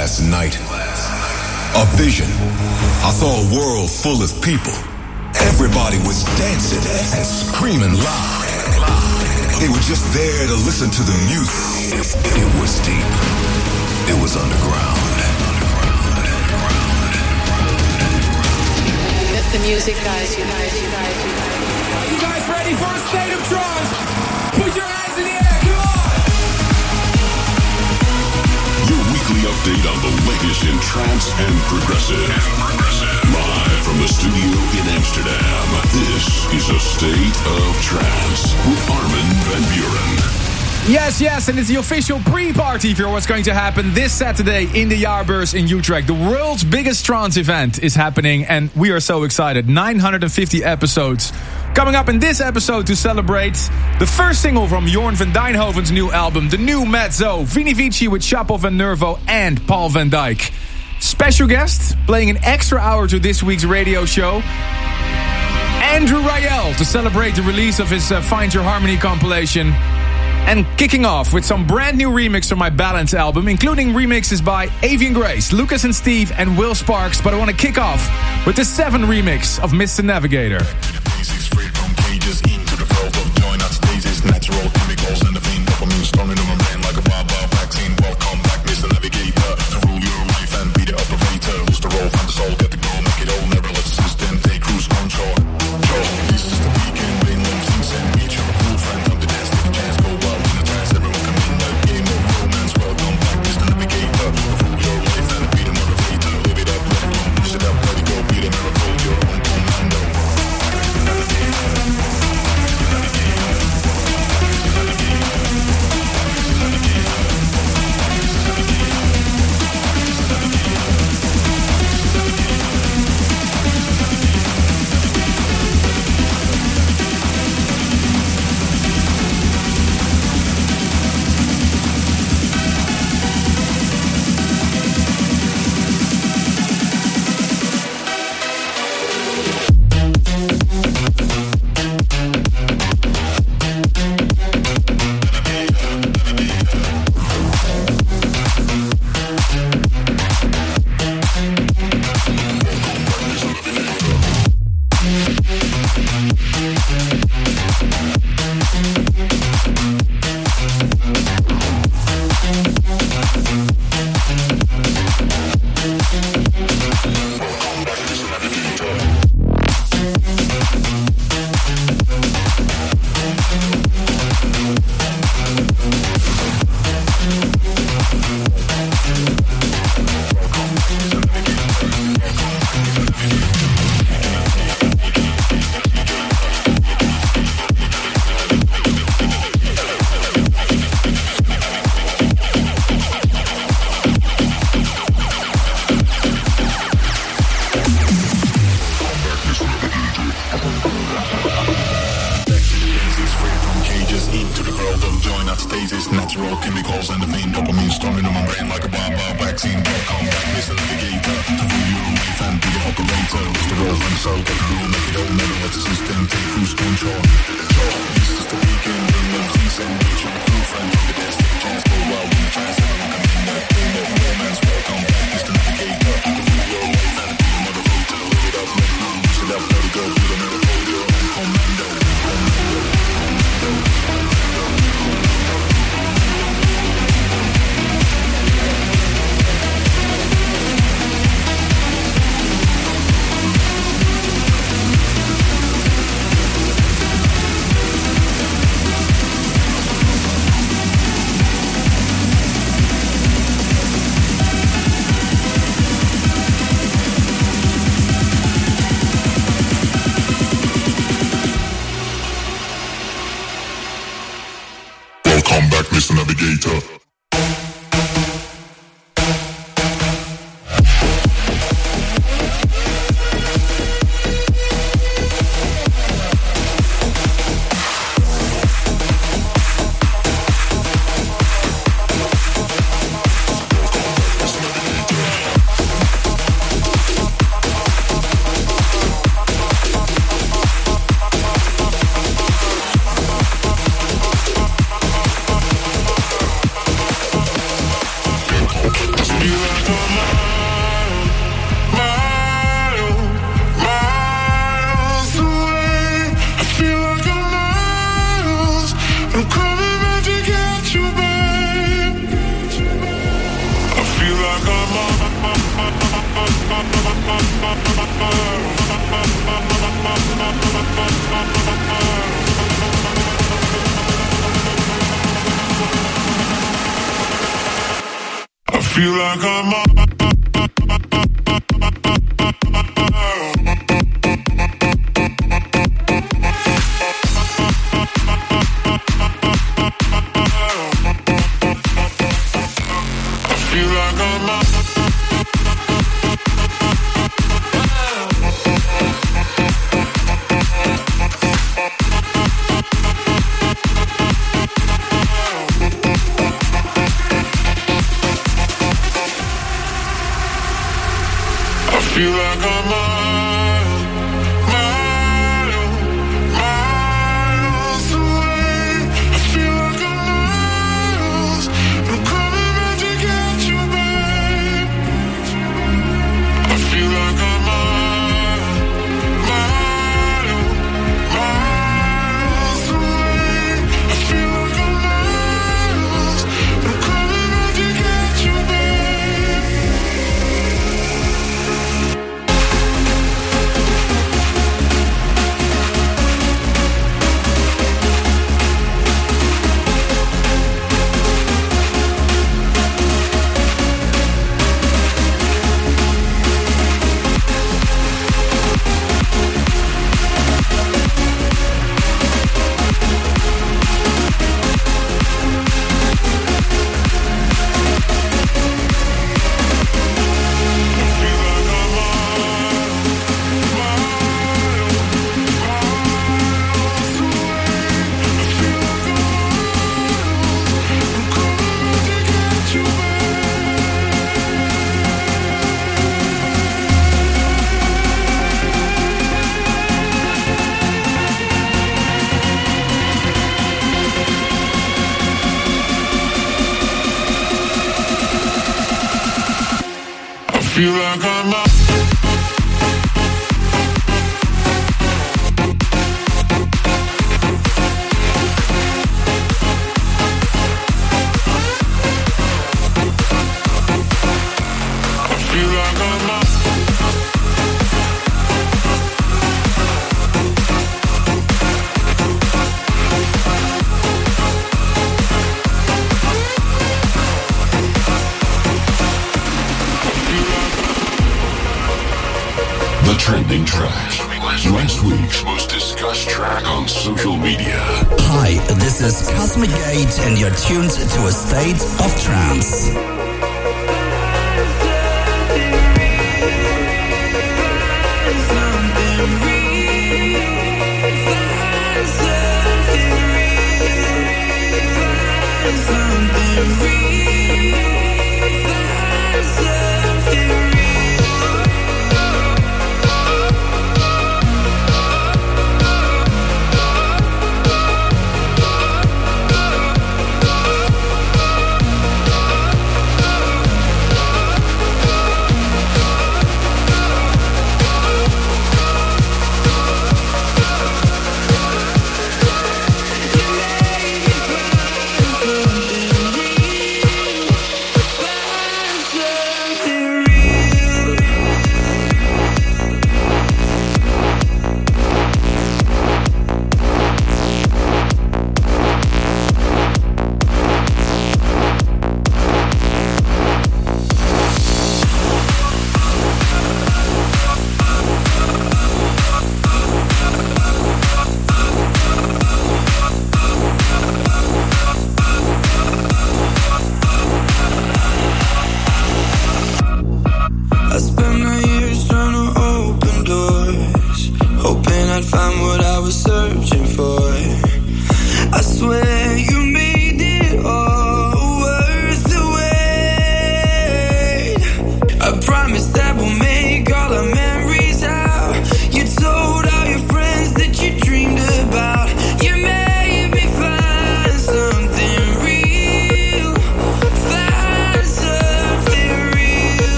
last night. A vision. I saw a world full of people. Everybody was dancing and screaming loud. They were just there to listen to the music. It was deep. It was underground. The music guys, you guys, you guys, you guys. You guys ready for a state of trance? Put your update on the latest in trance and progressive. Live from the studio in Amsterdam. This is a state of trance with Armin van Buuren. Yes, yes, and it's the official pre-party for what's going to happen this Saturday in the Jaarbeurs in Utrecht. The world's biggest trance event is happening, and we are so excited. 950 episodes. Coming up in this episode to celebrate the first single from Jorn van Deynhoven's new album, the new Mat Zo, Vini Vici with Chapo van Nervo and Paul van Dyk. Special guest, playing an extra hour to this week's radio show. Andrew Rayel to celebrate the release of his uh, Find Your Harmony compilation. And kicking off with some brand new remix from my Balance album, including remixes by Avian Grays, Lucas and Steve, and Will Sparks. But I want to kick off with the Sevenn remix of Mr. Navigator. Natural chemicals and the fiend dopamine storming in my brain like a wild, wild vaccine. Welcome back, Mr. Navigator, to rule your life and be the operator. Who's the role, find the soul, get the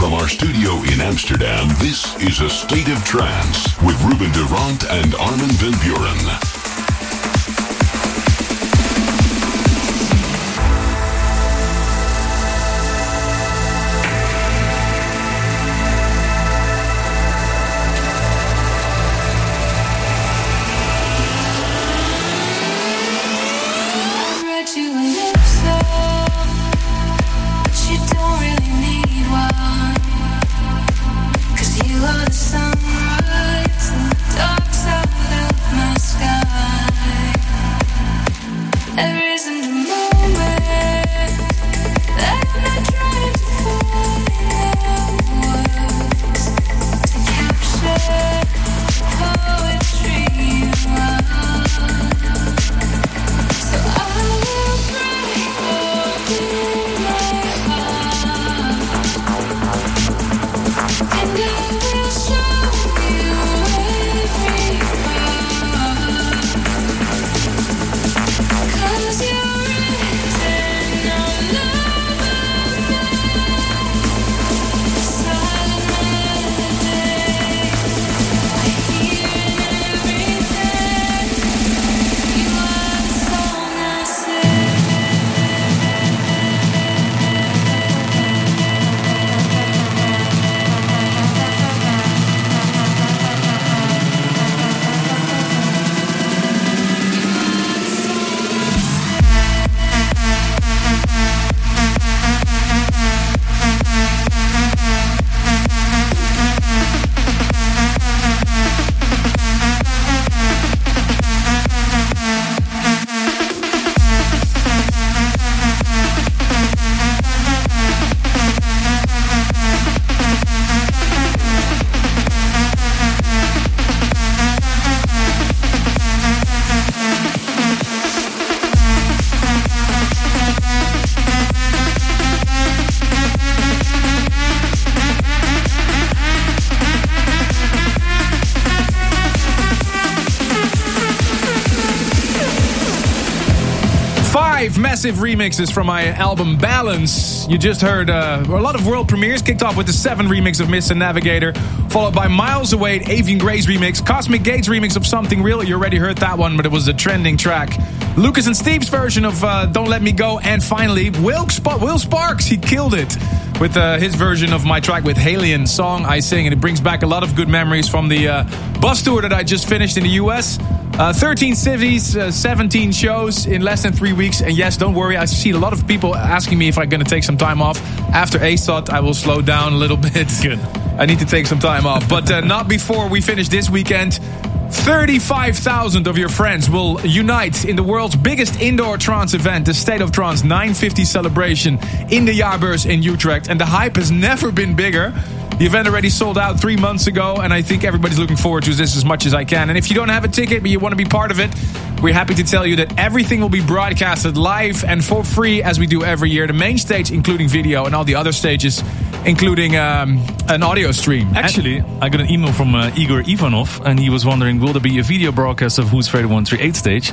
From our studio in Amsterdam, this is A State of Trance with Ruben de Ronde and Armin Van Buuren. Massive remixes from my album Balance. You just heard uh, a lot of world premieres. Kicked off with the Sevenn remix of Mr. Navigator, followed by Miles Away, Avian Grays remix, Cosmic Gate's remix of Something Real. You already heard that one, but it was a trending track. Lucas and Steve's version of uh, Don't Let Me Go, and finally Will, Sp- Will Sparks. He killed it with uh, his version of my track with HALIENE song I Sing, and it brings back a lot of good memories from the uh, bus tour that I just finished in the US. Uh, 13 cities, uh, 17 shows in less than three weeks. And yes, don't worry, I see a lot of people asking me if I'm going to take some time off. After ASOT, I will slow down a little bit. Good. I need to take some time off, but uh, not before we finish this weekend. 35,000 of your friends will unite in the world's biggest indoor trance event, the State of Trance 950 celebration in the Jaarbeurs in Utrecht. And the hype has never been bigger. The event already sold out three months ago, and I think everybody's looking forward to this as much as I can. And if you don't have a ticket, but you want to be part of it, we're happy to tell you that everything will be broadcasted live and for free as we do every year. The main stage, including video, and all the other stages, including um, an audio stream. Actually, I got an email from uh, Igor Ivanov, and he was wondering, will there be a video broadcast of Who's of 138 stage?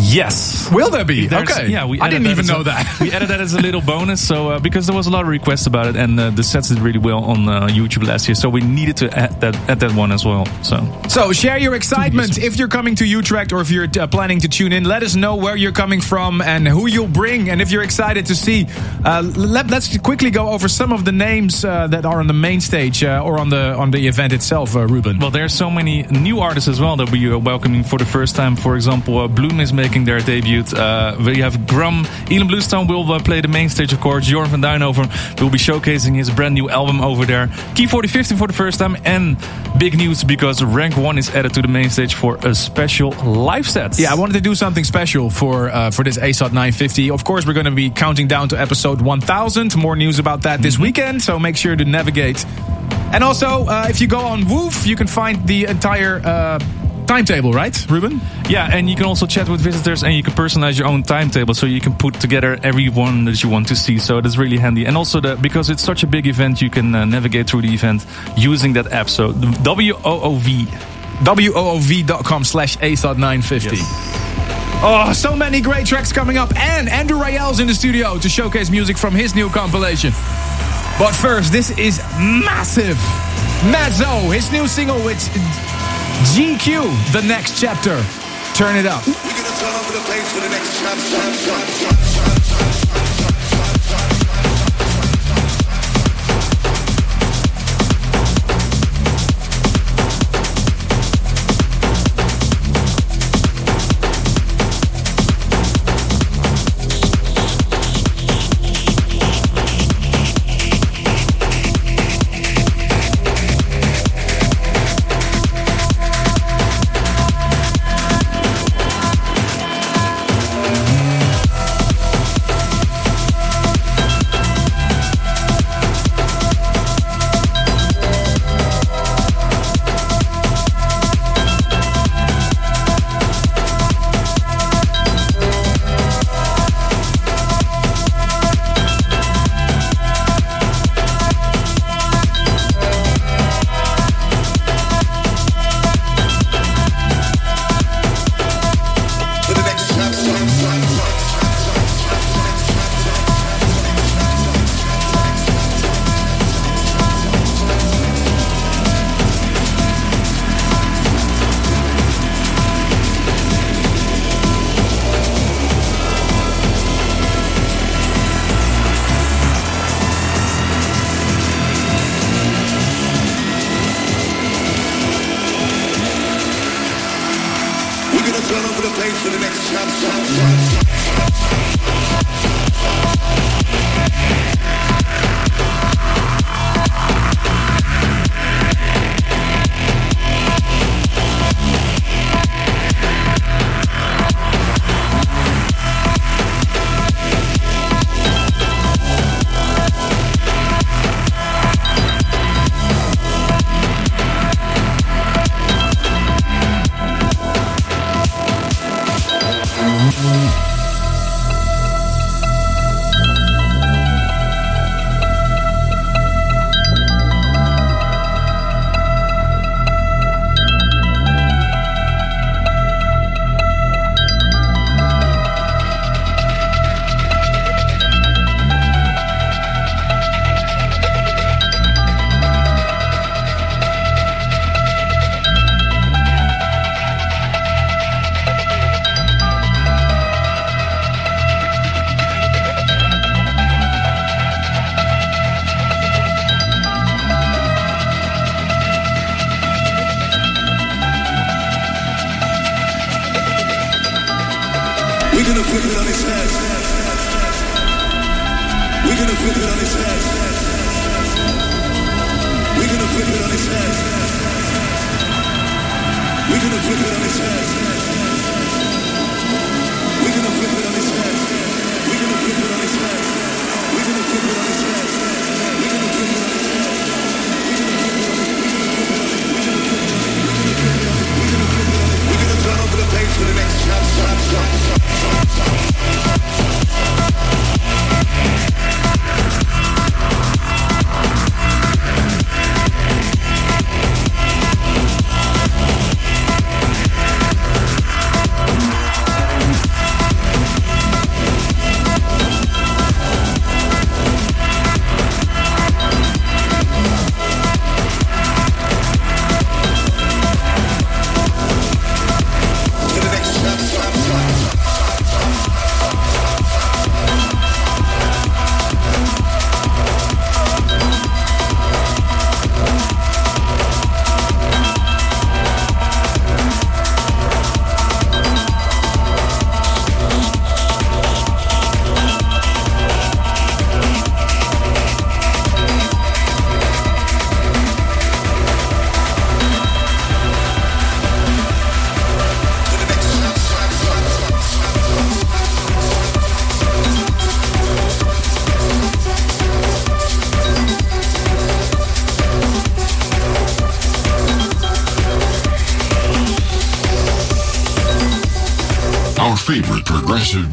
Yes. Will there be? There's- Okay. Yeah, we I didn't even as a- know that. we added that as a little bonus, so uh, because there was a lot of requests about it, and uh, the sets did really well on uh, YouTube last year, so we needed to add that add that one as well. So So share your excitement if you're coming to Utrecht or if you're uh, planning to tune in. Let us know where you're coming from and who you'll bring, and if you're excited to see. Uh, let, us quickly go over some of the names uh, that are on the main stage uh, or on the on the event itself, uh, Ruben. Well, there are so many new artists as well that we are welcoming for the first time. For example, uh, Bloom is making their debut. Uh, we have Grum. Ilan Bluestone will uh, play the main stage, of course. Jorn van Deynhoven will be showcasing his brand new album over there. Key 4050 for the first time. And big news because Rank 1 is added to the main stage for a special live set. Yeah, I wanted to do something special for uh, for this ASOT 950. Of course, we're going to be counting down to episode 1000. More news about that this weekend, so make sure to navigate. And also, uh, if you go on WOOV, you can find the entire uh, timetable, right, Ruben? Yeah, and you can also chat with visitors and you can personalize your own timetable so you can put together everyone that you want to see. So that's really handy. And also, the, because it's such a big event, you can uh, navigate through the event using that app. So WOOV. WOOV.com slash ASOT 950. Oh, so many great tracks coming up. And Andrew Rayel's in the studio to showcase music from his new compilation. But first, this is massive. Mat Zo, his new single with GQ, the next chapter. Turn it up.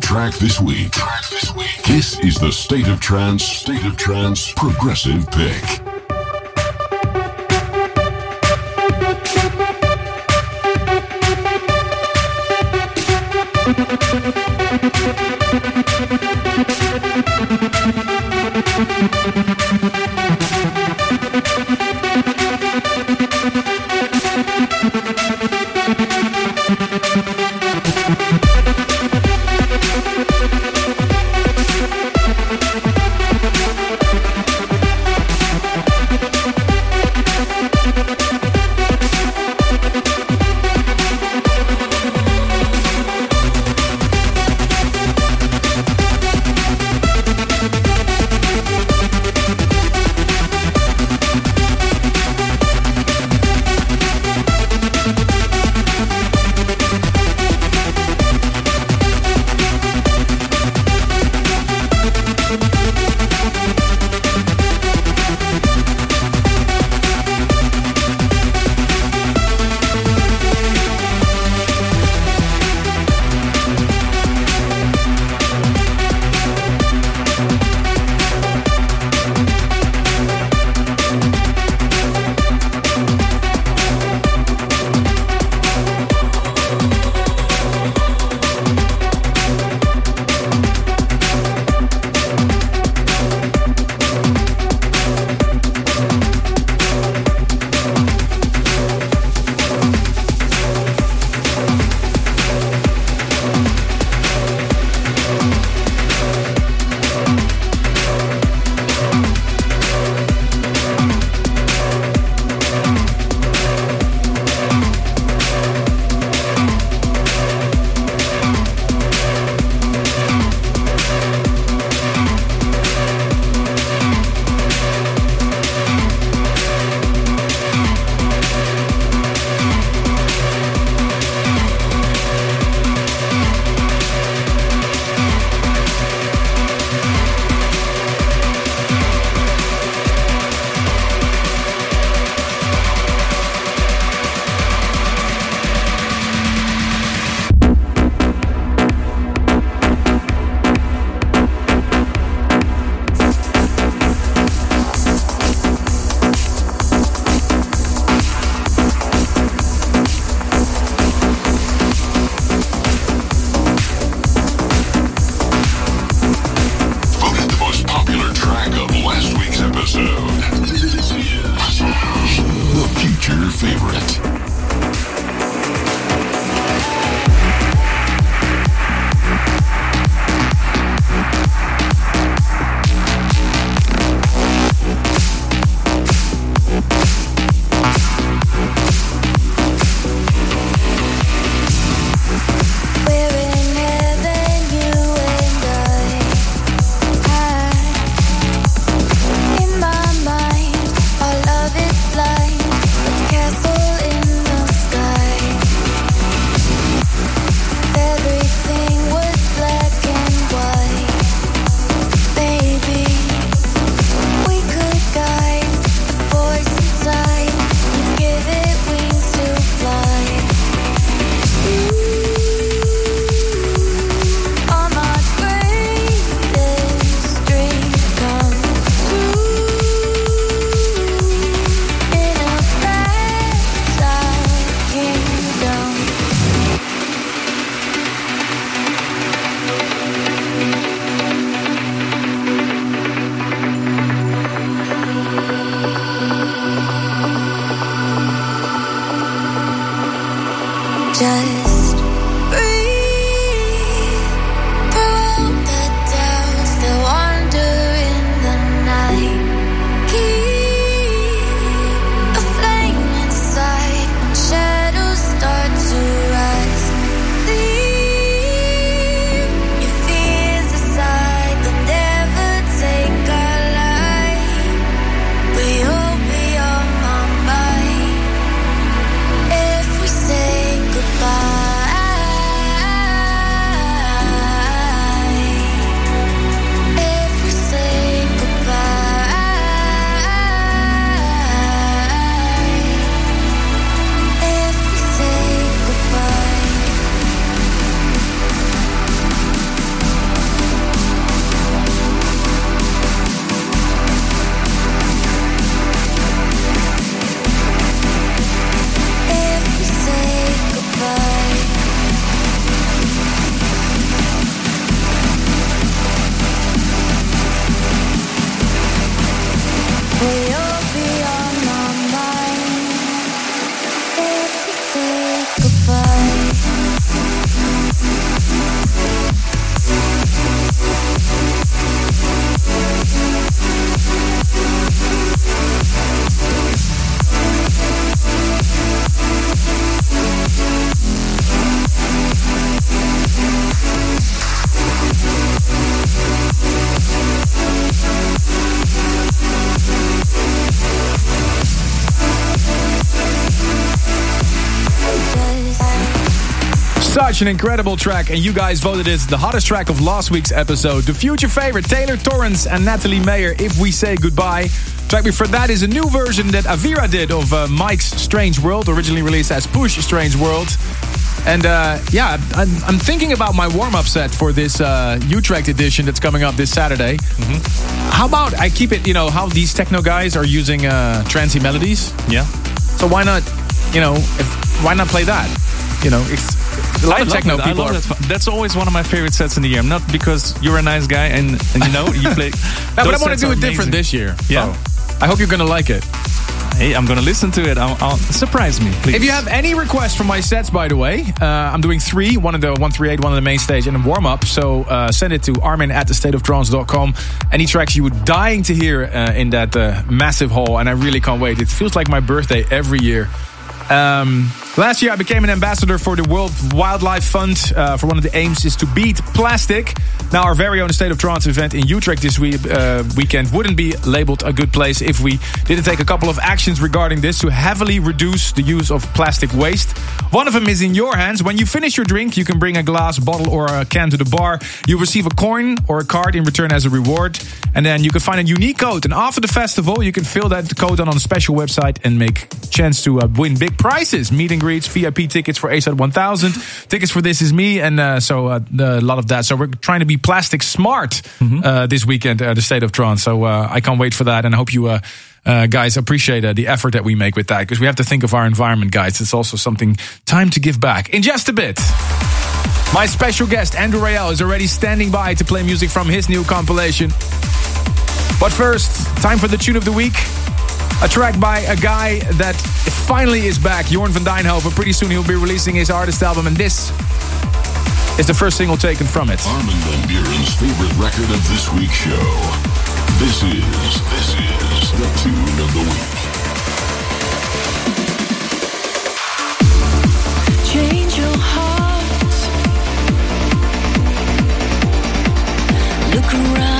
track this week. This is the State of Trance, State of Trance Progressive Pick. Such an incredible track, and you guys voted it the hottest track of last week's episode. The future favorite Taylor Torrence and Natalie Major, If We Say Goodbye. Track before that is a new version that Avira did of uh, Mike's Strange World, originally released as Push Strange World. And uh, yeah, I'm, I'm, thinking about my warm up set for this uh, Utrecht edition that's coming up this Saturday. Mm-hmm. How about I keep it, you know, how these techno guys are using uh, trancy melodies? Yeah. So why not, you know, if, why not play that? You know, it's I of techno people. I are, that. That's always one of my favorite sets in the year. Not because you're a nice guy and, and you know you play. no, but I want to do it different this year. Yeah. So I hope you're gonna like it. Hey, I'm gonna listen to it. I'll, I'll surprise me, please. If you have any requests for my sets, by the way, uh, I'm doing three: one of the 138, one on the main stage, and a warm up. So uh, send it to Armin at thestateoftrance.com. Any tracks you were dying to hear uh, in that uh, massive hall, and I really can't wait. It feels like my birthday every year. Um, last year, I became an ambassador for the World Wildlife Fund. Uh, for one of the aims is to beat plastic. Now, our very own State of Trance event in Utrecht this week, uh, weekend wouldn't be labeled a good place if we didn't take a couple of actions regarding this to heavily reduce the use of plastic waste. One of them is in your hands. When you finish your drink, you can bring a glass, bottle, or a can to the bar. You receive a coin or a card in return as a reward. And then you can find a unique code. And after the festival, you can fill that code on on a special website and make chance to uh, win big prizes. Meet and greets, VIP tickets for ASOT 1000, tickets for This Is Me, and uh, so uh, a lot of that. So we're trying to be plastic smart mm-hmm. this weekend at the State of Trance. So I can't wait for that, and I hope you. Uh, guys appreciate uh, the effort that we make with that because we have to think of our environment, guys. It's also something time to give back. In just a bit, my special guest Andrew Rayel is already standing by to play music from his new compilation. But first, time for the tune of the week. A track by a guy that finally is back, Jorn van Deynhoven. Pretty soon he'll be releasing his artist album, and this is the first single taken from it. Armin van Buuren's favorite record of this week's show. This is, this is the tune of the week. Change your heart. Look around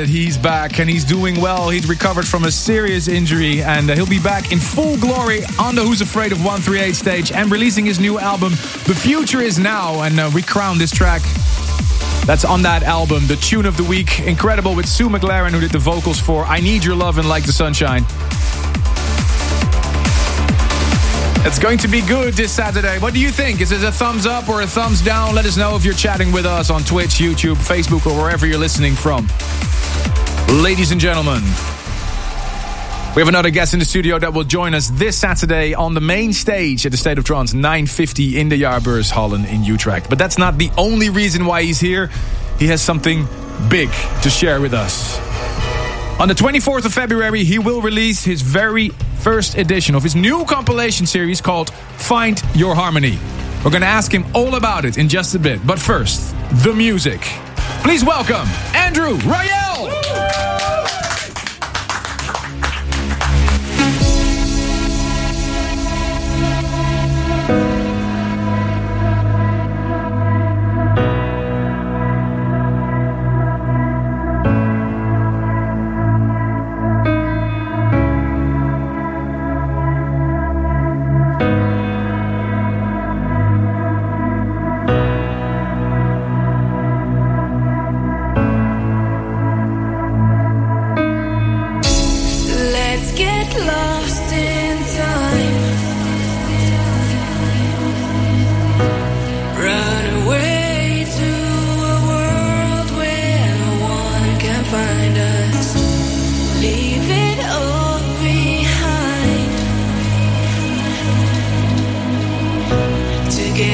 that he's back and he's doing well. He's recovered from a serious injury and uh, he'll be back in full glory on the Who's Afraid of 138 stage and releasing his new album, The Future Is Now. And uh, we crown this track that's on that album, the tune of the week. Incredible with Sue McLaren, who did the vocals for I Need Your Lovin' Like the Sunshine. It's going to be good this Saturday. What do you think? Is it a thumbs up or a thumbs down? Let us know if you're chatting with us on Twitch, YouTube, Facebook, or wherever you're listening from. Ladies and gentlemen, we have another guest in the studio that will join us this Saturday on the main stage at the State of Trance 950 in the Jaarbeurs Hallen in Utrecht. But that's not the only reason why he's here. He has something big to share with us. On the 24th of February, he will release his very first edition of his new compilation series called Find Your Harmony. We're going to ask him all about it in just a bit. But first, the music. Please welcome Andrew Rayel.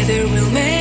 Together we'll make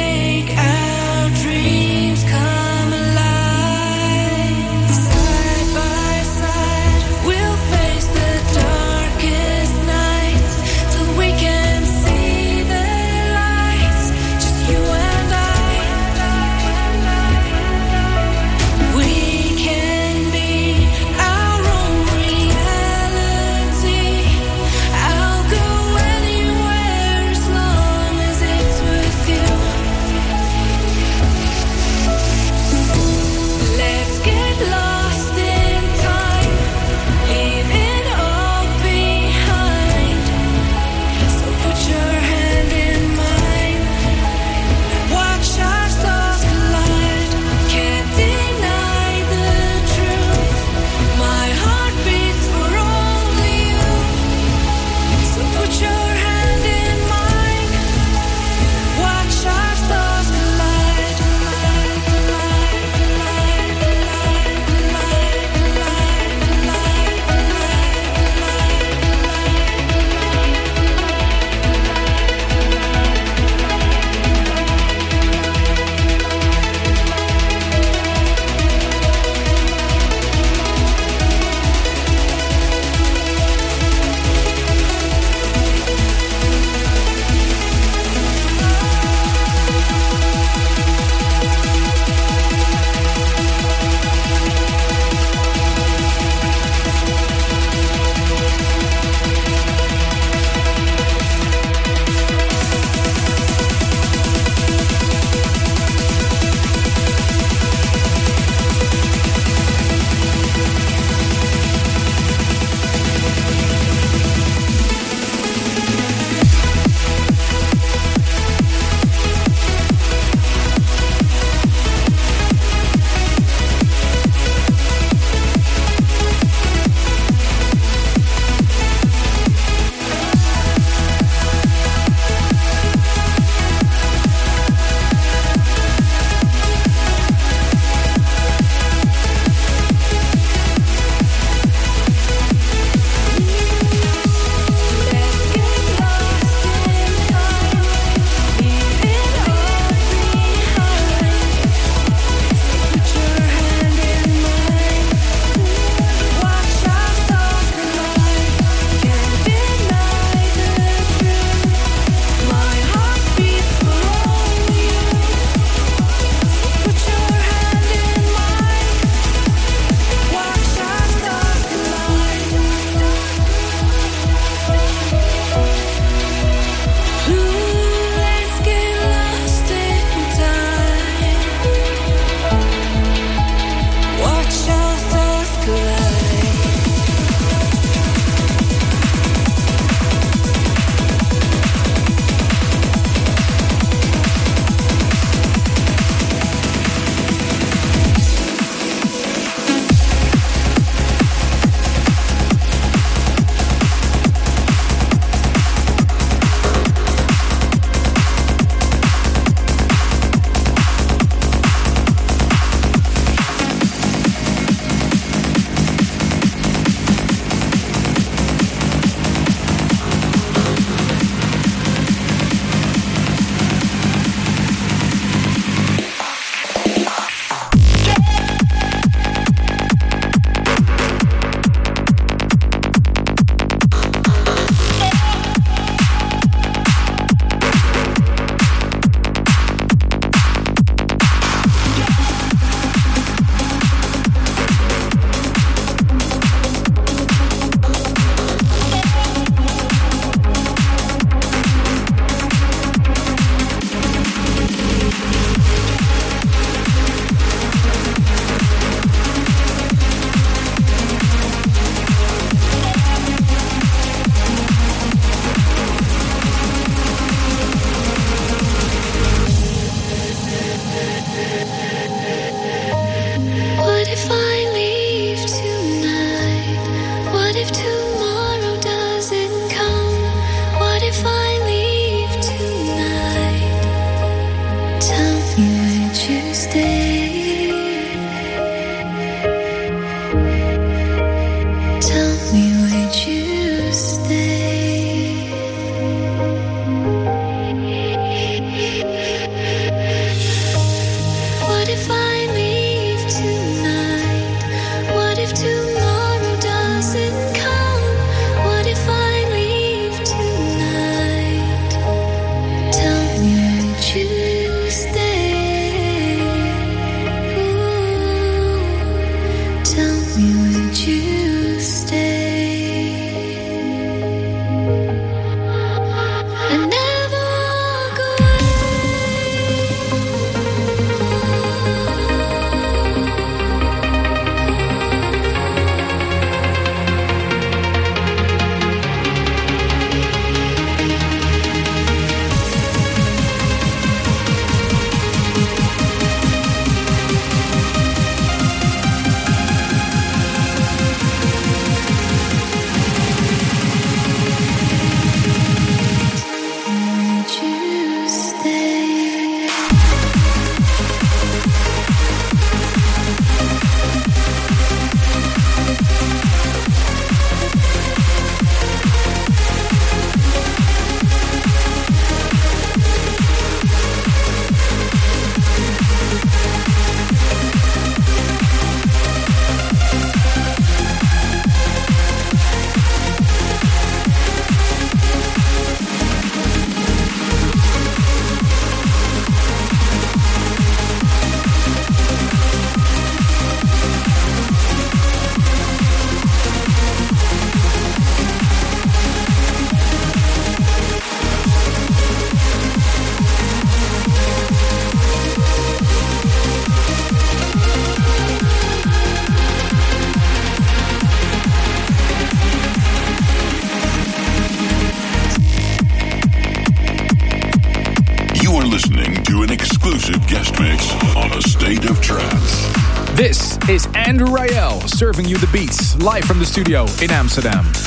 serving you the beats live from the studio in Amsterdam.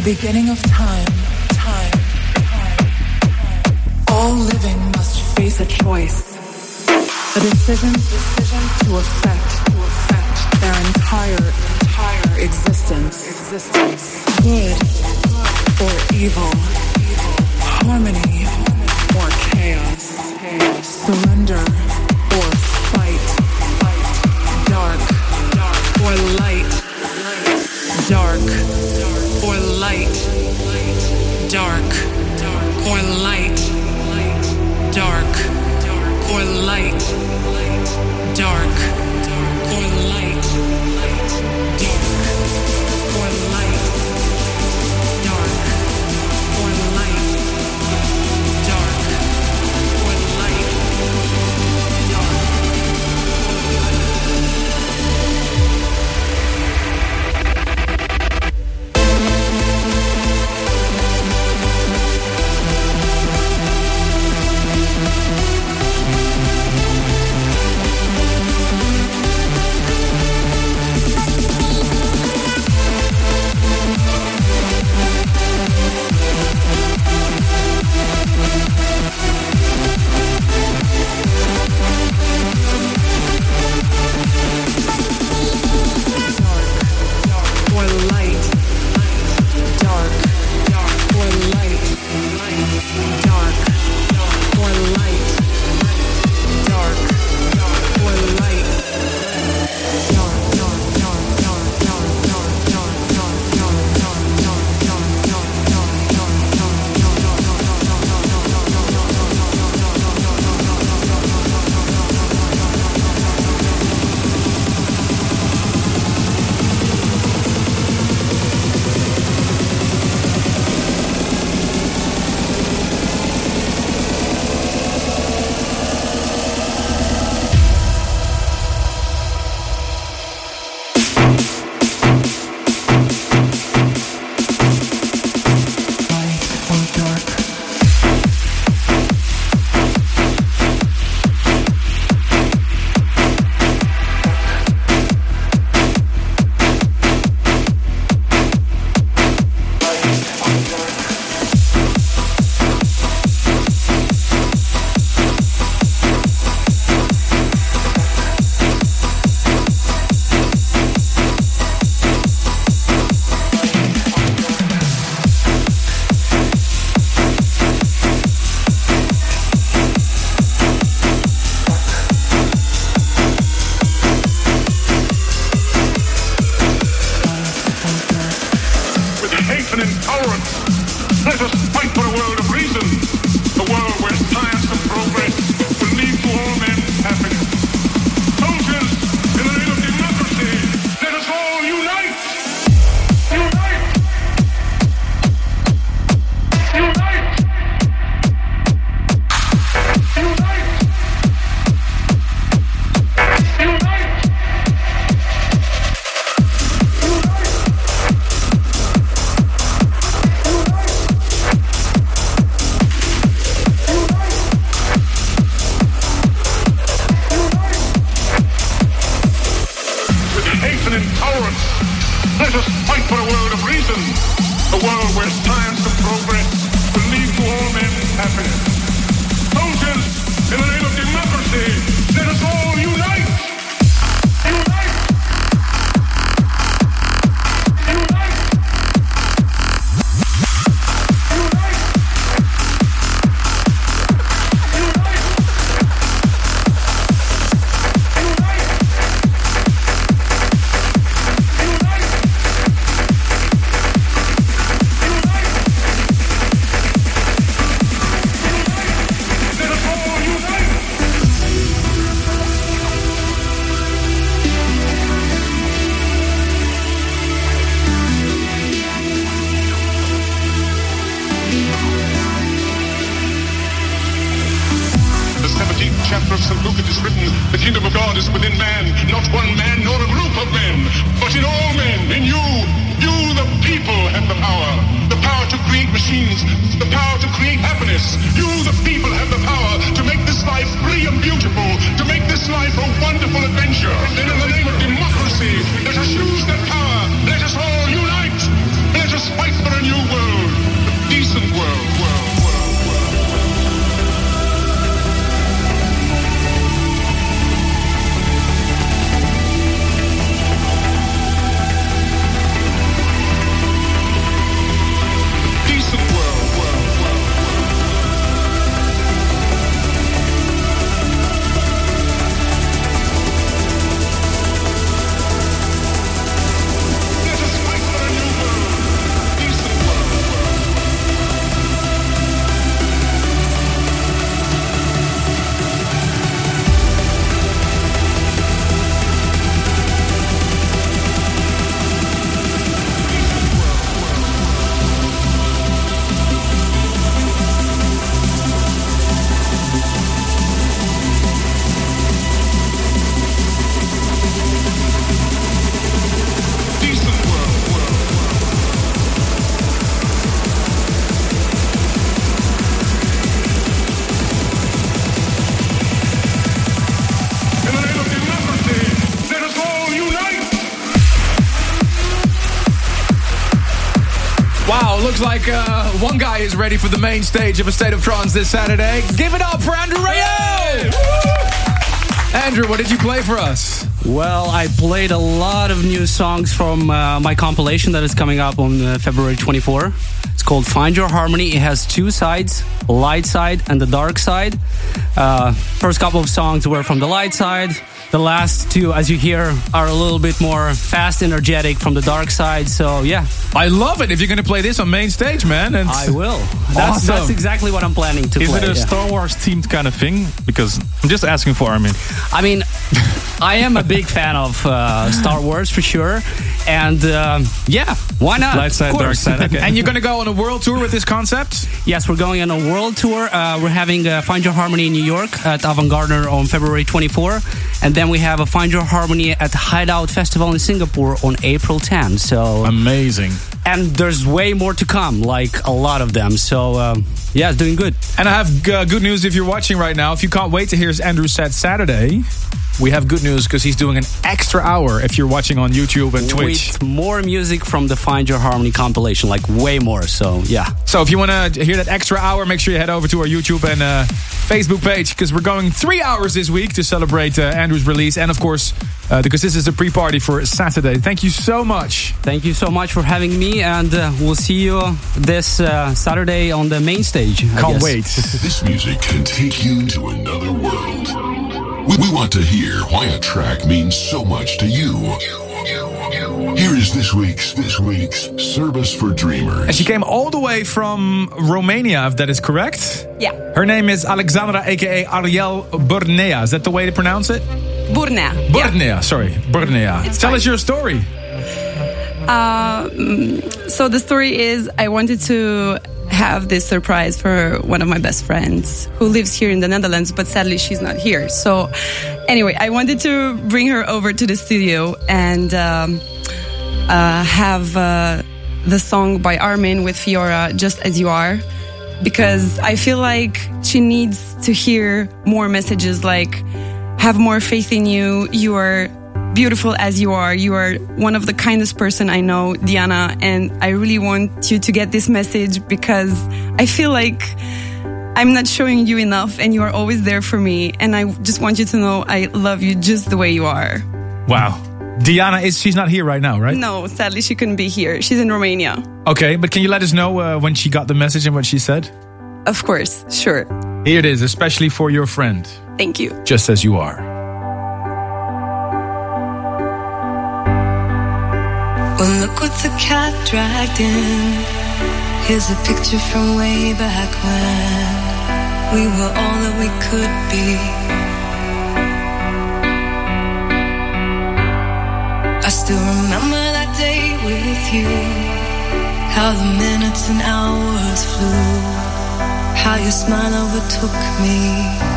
the beginning of time, time, time, time, all living must face a choice, a decision, decision to affirm. Is ready for the main stage of a State of Trance this Saturday. Give it up for Andrew Rayel! Andrew, what did you play for us? Well, I played a lot of new songs from uh, my compilation that is coming up on uh, February 24. It's called Find Your Harmony. It has two sides, light side and the dark side. Uh, first couple of songs were from the light side. The last two, as you hear, are a little bit more fast, energetic from the dark side. So yeah, I love it if you're going to play this on main stage, man. And I will. That's Awesome. that's exactly what I'm planning to play. Is play. it a yeah. Star Wars themed kind of thing? Because I'm just asking for Armin. I mean, I am a big fan of uh, Star Wars for sure, and um, yeah, why not? Light side, dark side. Okay. and you're going to go on a world tour with this concept? Yes, we're going on a world tour. Uh, we're having uh, Find Your Harmony in New York at Avant Gardner on February 24. And then we have a Find Your Harmony at the Hideout Festival in Singapore on April 10. So, Amazing. and there's way more to come, like a lot of them. So, um, yeah, it's doing good. And I have uh, good news if you're watching right now. If you can't wait to hear Andrew set Saturday, we have good news because he's doing an extra hour if you're watching on YouTube and Twitch. With more music from the Find Your Harmony compilation, like way more. So, yeah. So if you want to hear that extra hour, make sure you head over to our YouTube and uh, Facebook page because we're going three hours this week to celebrate uh, Andrew's release. And of course, uh, because this is a pre-party for Saturday. Thank you so much. Thank you so much for having me, and uh, we'll see you this uh, Saturday on the main stage. I Can't guess. wait. This music can take you to another world. We, we want to hear why a track means so much to you. Here is this week's this week's service for dreamers. And she came all the way from Romania, if that is correct. Yeah. Her name is Alexandra, aka Ariel Burnea. Is that the way to pronounce it? Burnea. Burnea, sorry. Burnea. It's Tell fine. us your story. Uh, so the story is I wanted to have this surprise for one of my best friends who lives here in the Netherlands, but sadly she's not here. So anyway, I wanted to bring her over to the studio and um, uh, have uh, the song by Armin with Fiora, Just As You Are, because I feel like she needs to hear more messages like, have more faith in you, you are beautiful as you are. You are one of the kindest person I know, Diana, and I really want you to get this message because I feel like I'm not showing you enough and you are always there for me and I just want you to know I love you just the way you are. Wow. Diana is she's not here right now, right? No, sadly she couldn't be here. She's in Romania. Okay, but can you let us know uh, when she got the message and what she said? Of course, sure. Here it is, especially for your friend, Thank you. just as you are. Well, look what the cat dragged in. Here's a picture from way back when we were all that we could be. Still remember that day with you. How the minutes and hours flew. How your smile overtook me.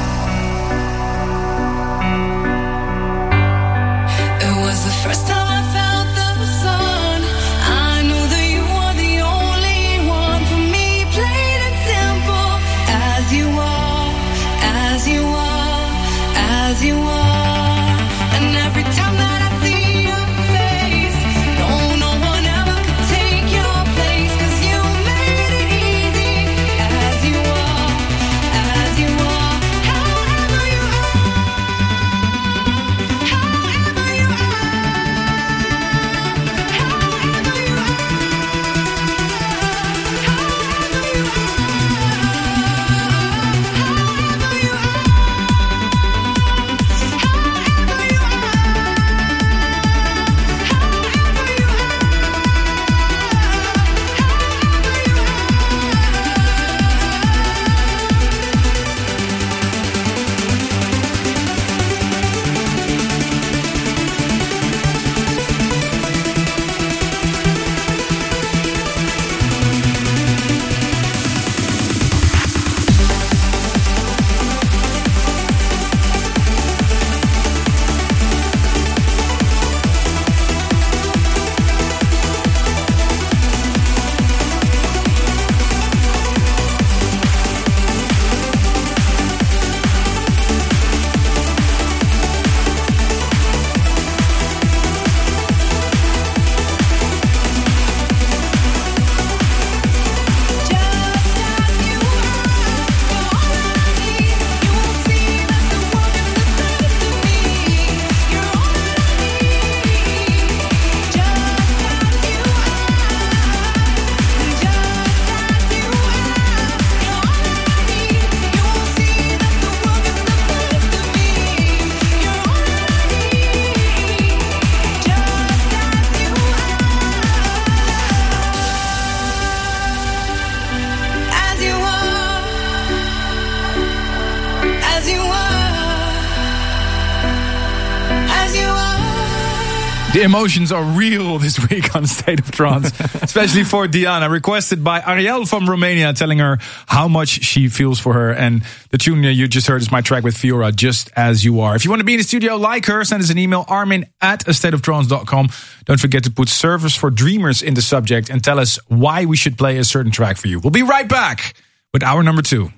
The emotions are real this week on State of Trance, especially for Diana, requested by Ariel from Romania, telling her how much she feels for her. And the tune you just heard is my track with Fiora, Just As You Are. If you want to be in the studio like her, send us an email, armin at astateoftrance.com. Don't forget to put Service for Dreamers in the subject and tell us why we should play a certain track for you. We'll be right back with our number two.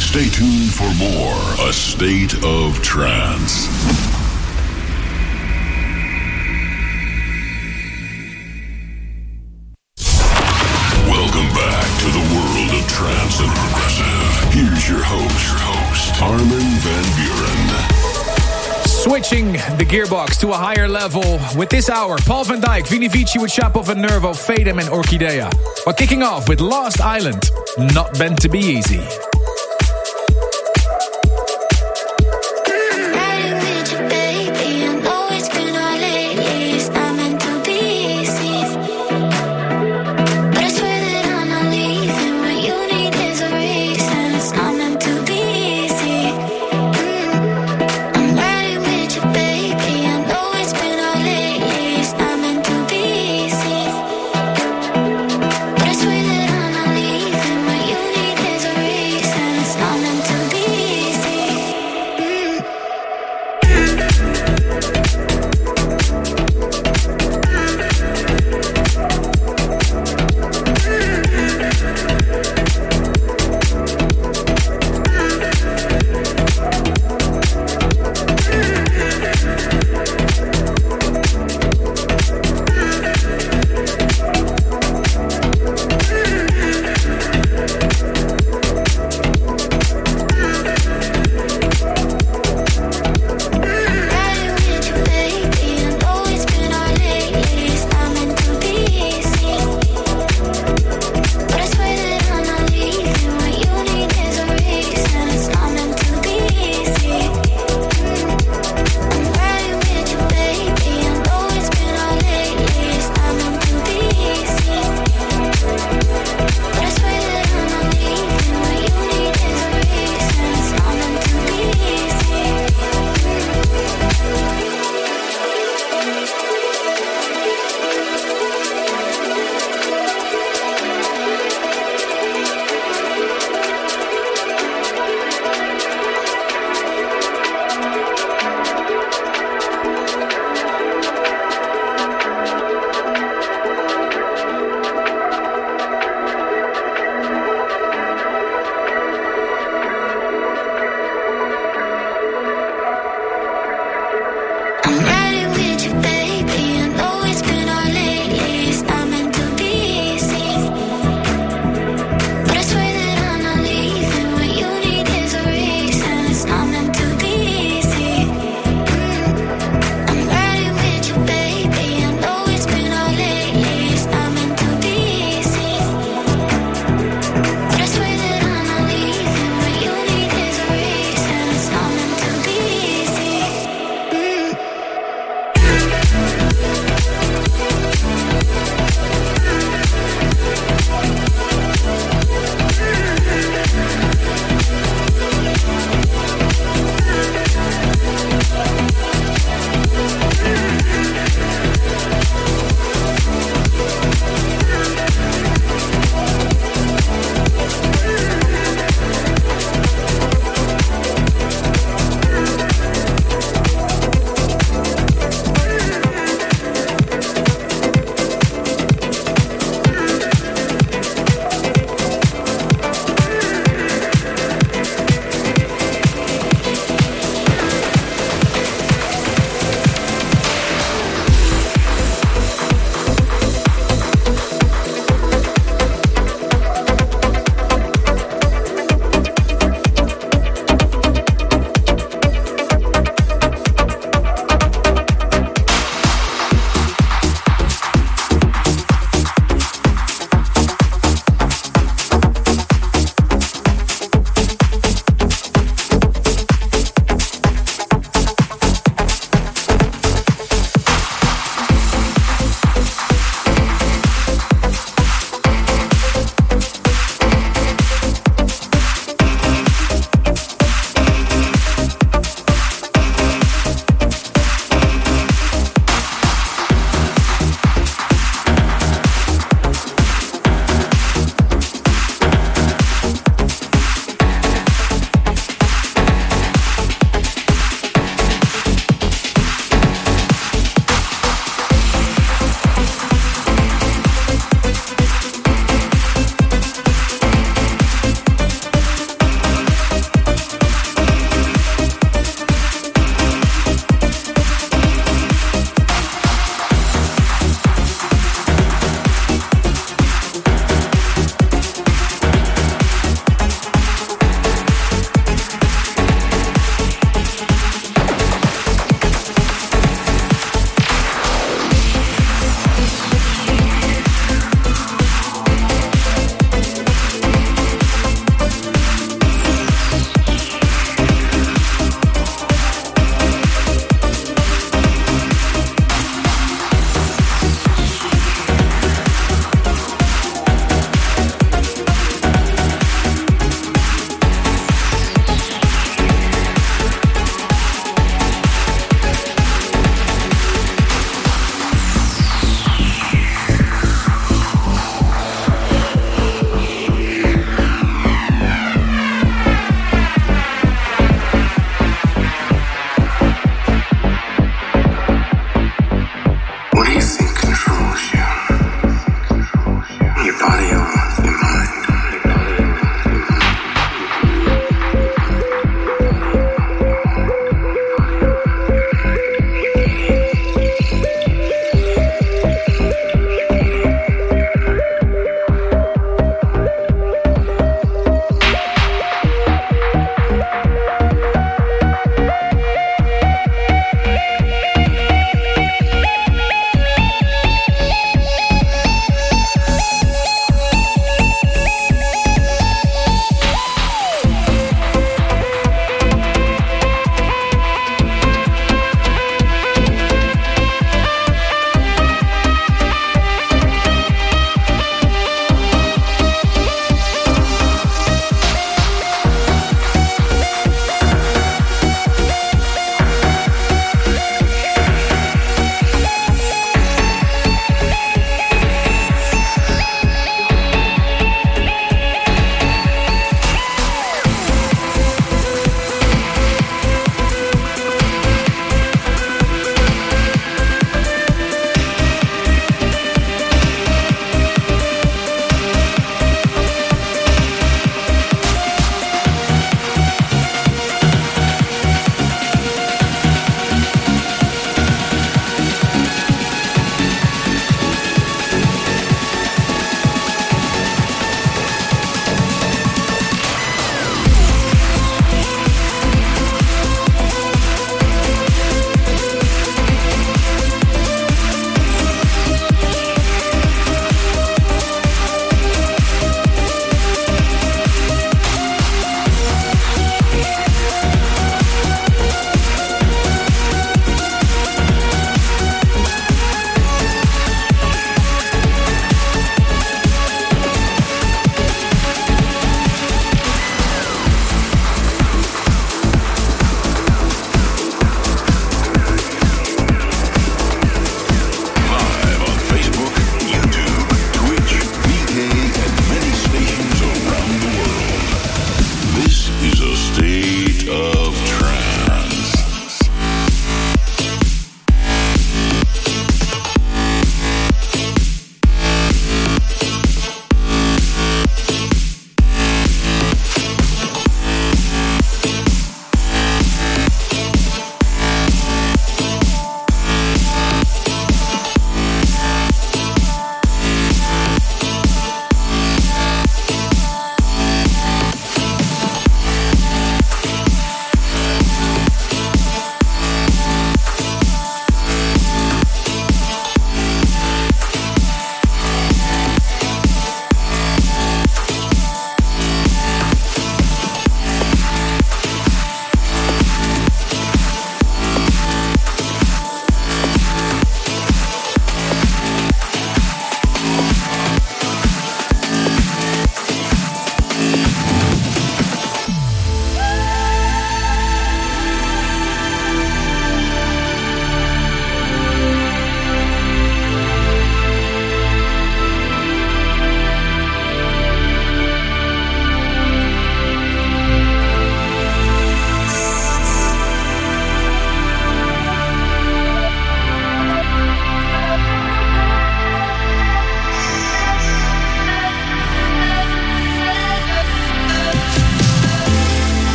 Stay tuned for more A State of Trance. Trance and progressive. Here's your host, your host, Armin van Buuren. Switching the gearbox to a higher level with this hour, Paul van Dyk, Vini Vici with Shapov and Nervo, Fatum and Orkidea. While kicking off with Last Island, Not Meant to Be Easy.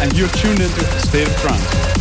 And you're tuned into state of trance.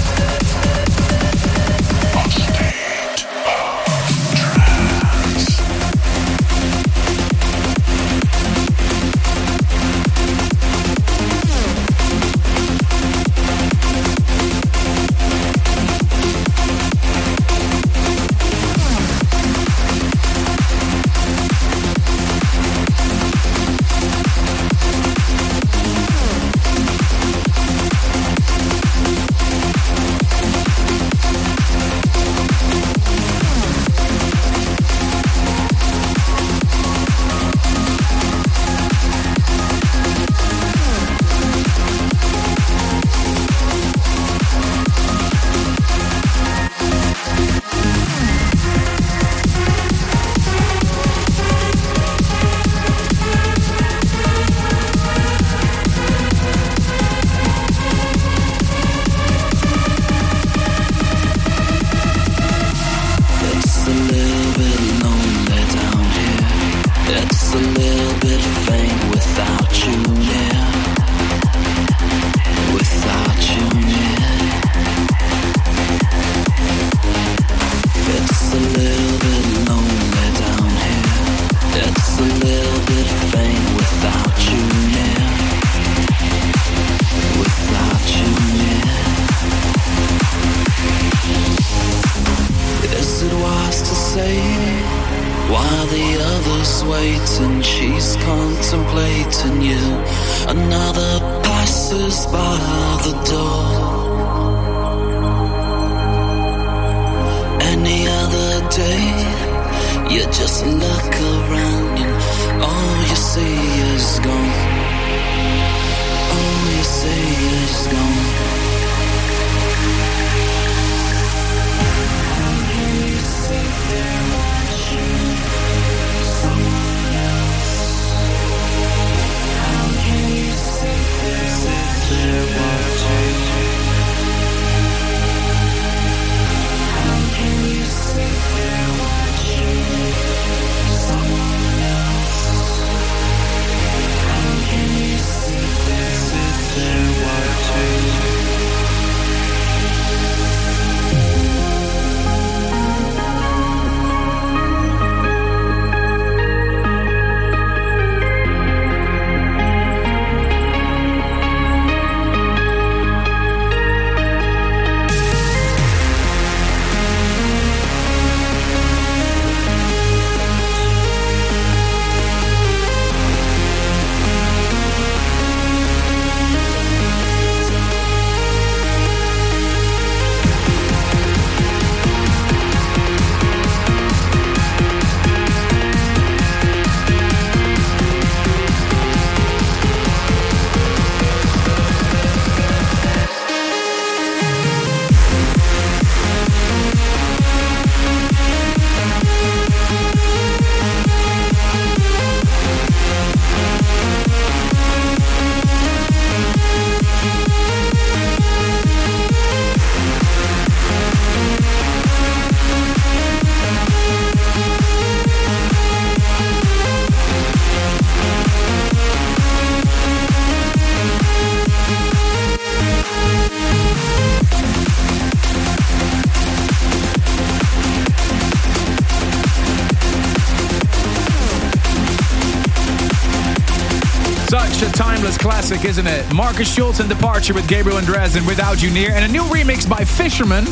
Isn't it? Markus Schulz and Departure with Gabriel and Without You Near, and a new remix by Fisherman.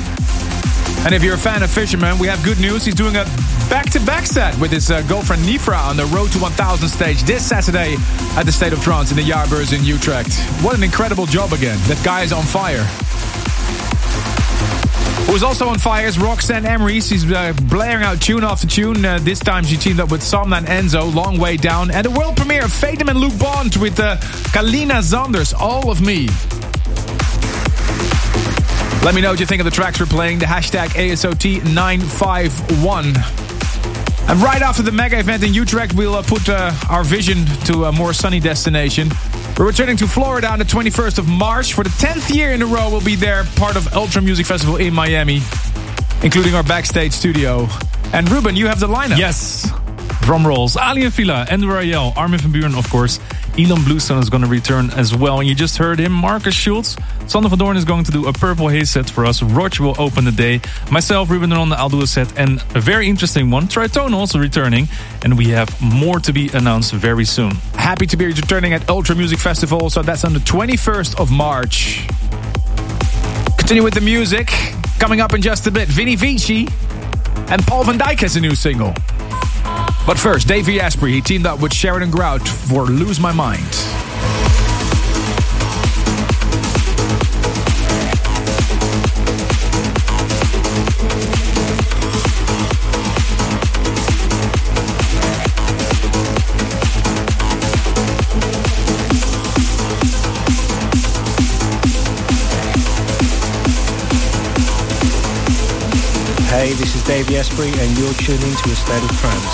And if you're a fan of Fisherman, we have good news. He's doing a back-to-back set with his uh, girlfriend Nifra on the Road to 1000 stage this Saturday at the State of Trance in the Jaarbeurs in Utrecht. What an incredible job again. That guy is on fire. Who's also on fire is Roxanne Emery. She's uh, blaring out tune after tune. Uh, this time she teamed up with Somna and Enzo, Long Way Down. And the world premiere of Fatum and Luke Bond with uh, Kaleena Zanders, All of Me. Let me know what you think of the tracks we're playing. The hashtag ASOT951. And right after the mega event in Utrecht, we'll uh, put uh, our vision to a more sunny destination. We're returning to Florida on the 21st of March. For the 10th year in a row, we'll be there, part of Ultra Music Festival in Miami, including our backstage studio. And Ruben, you have the lineup. Yes. Drum rolls. Aly and Fila, Andrew Rayel, Armin van Buuren, of course. Ilan Bluestone is going to return as well. And you just heard him, Markus Schulz. Sander van Doorn is going to do a Purple Haze set for us. Rodg will open the day. Myself, Ruben Ronde, I'll do a set. And a very interesting one, Tritonal also returning. And we have more to be announced very soon. Happy to be returning at Ultra Music Festival. So that's on the 21st of March. Continue with the music. Coming up in just a bit, Vini Vici and Paul van Dyk has a new single. But first, Davey Asprey, he teamed up with Sheridan Grout for Lose My Mind. This Asprey, and you're tuned into a state of trance.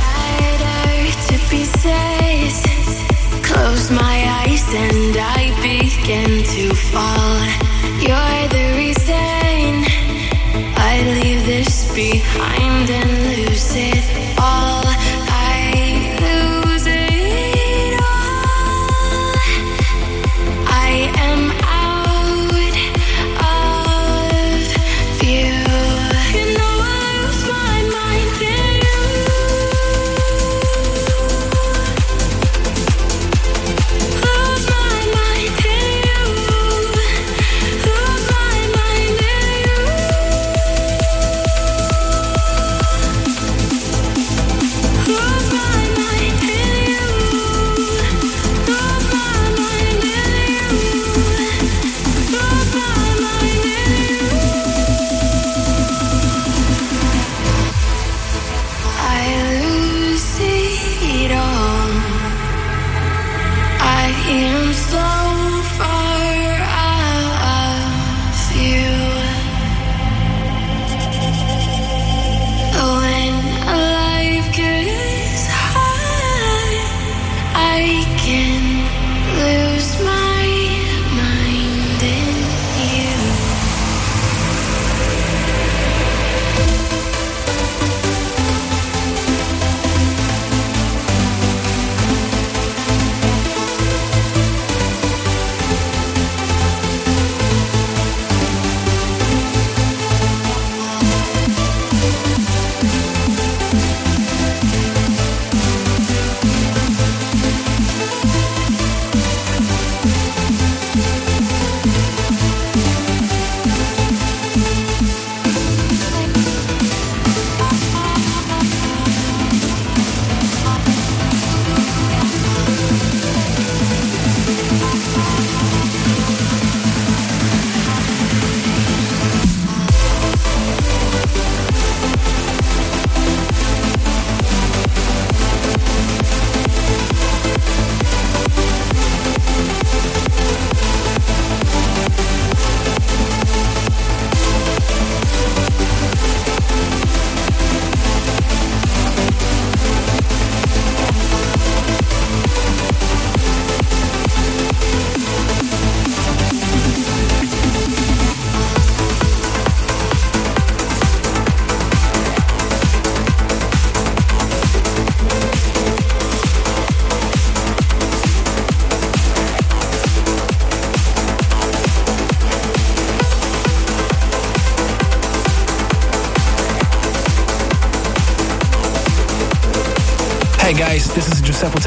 Harder to be safe. Close my eyes and I begin to fall. You're the reason I leave this behind and lose it all.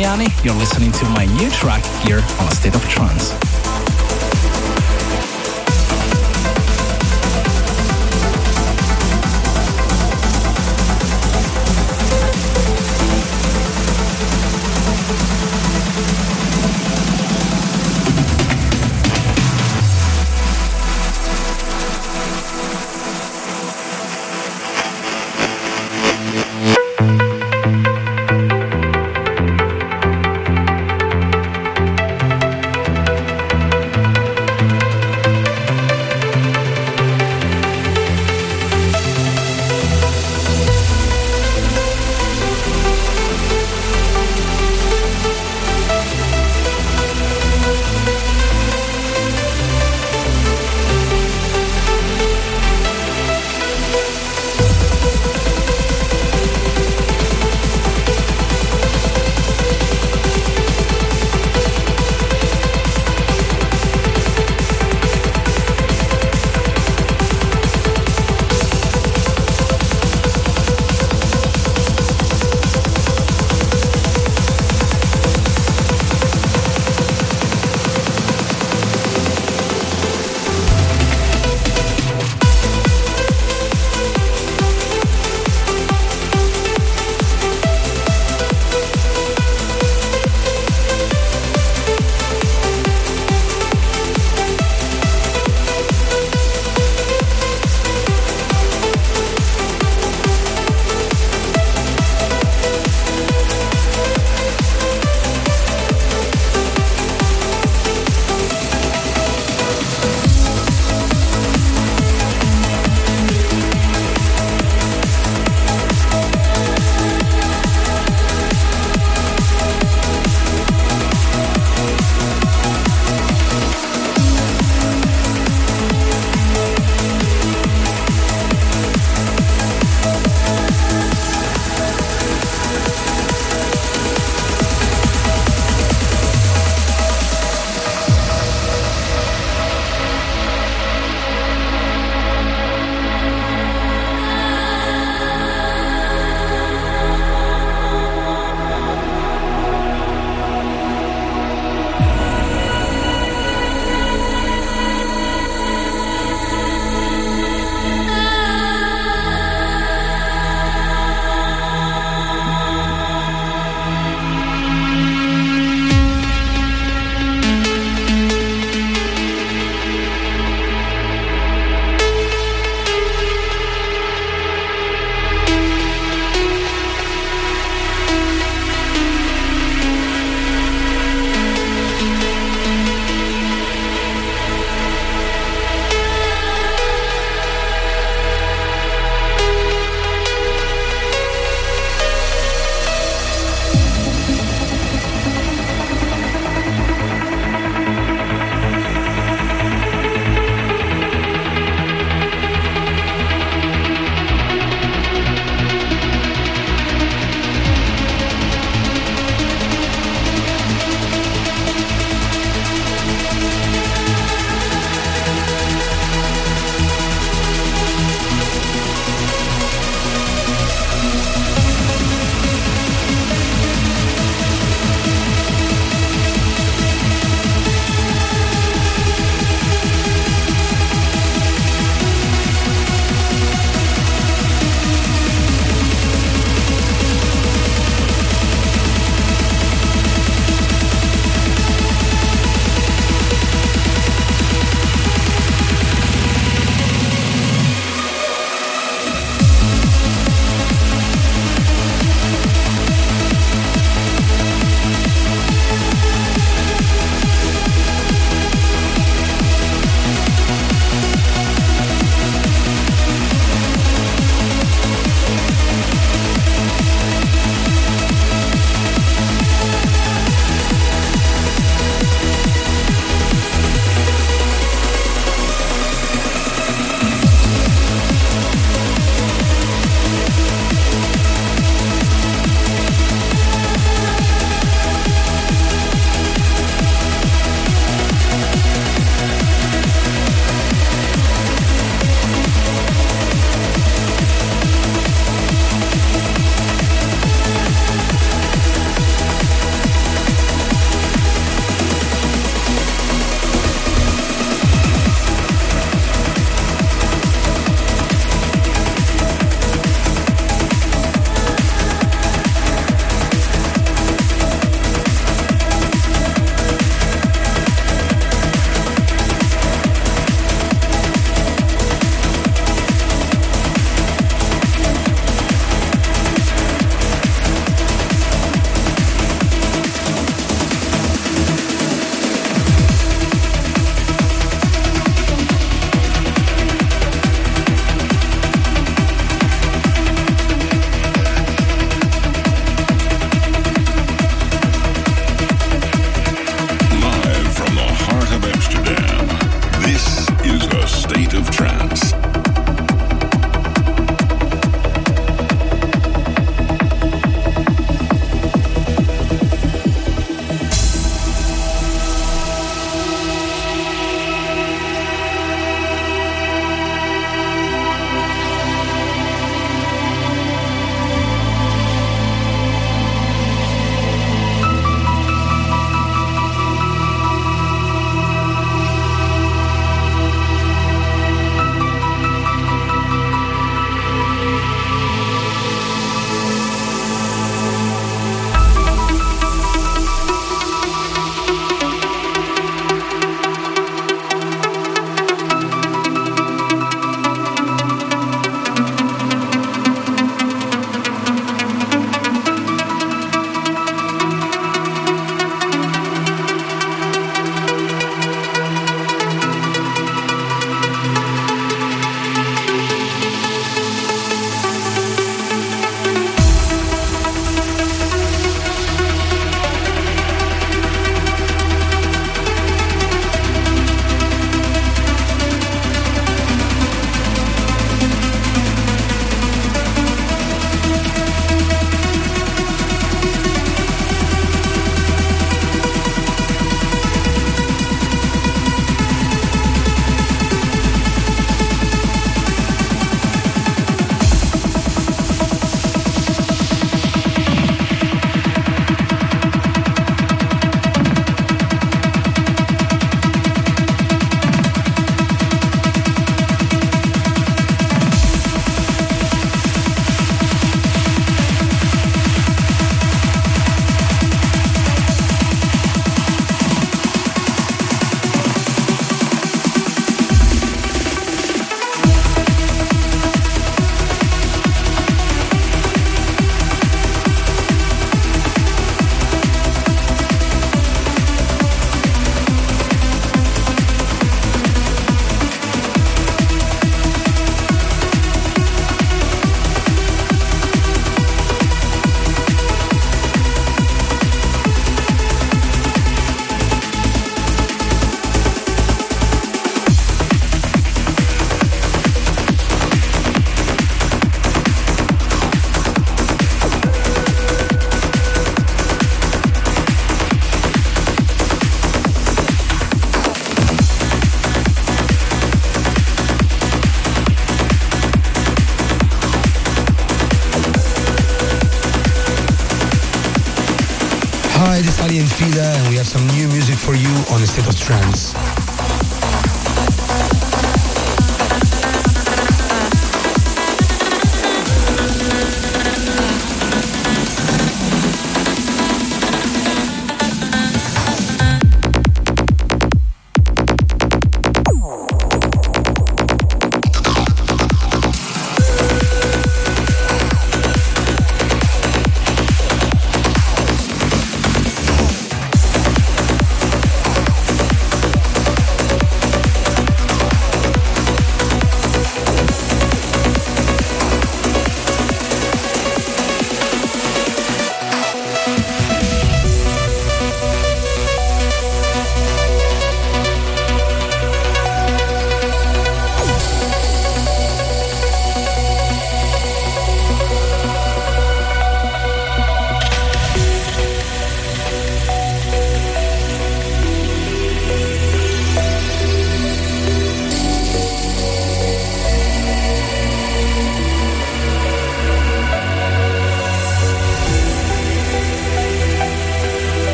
Is You're listening to my new track here on State of Trance.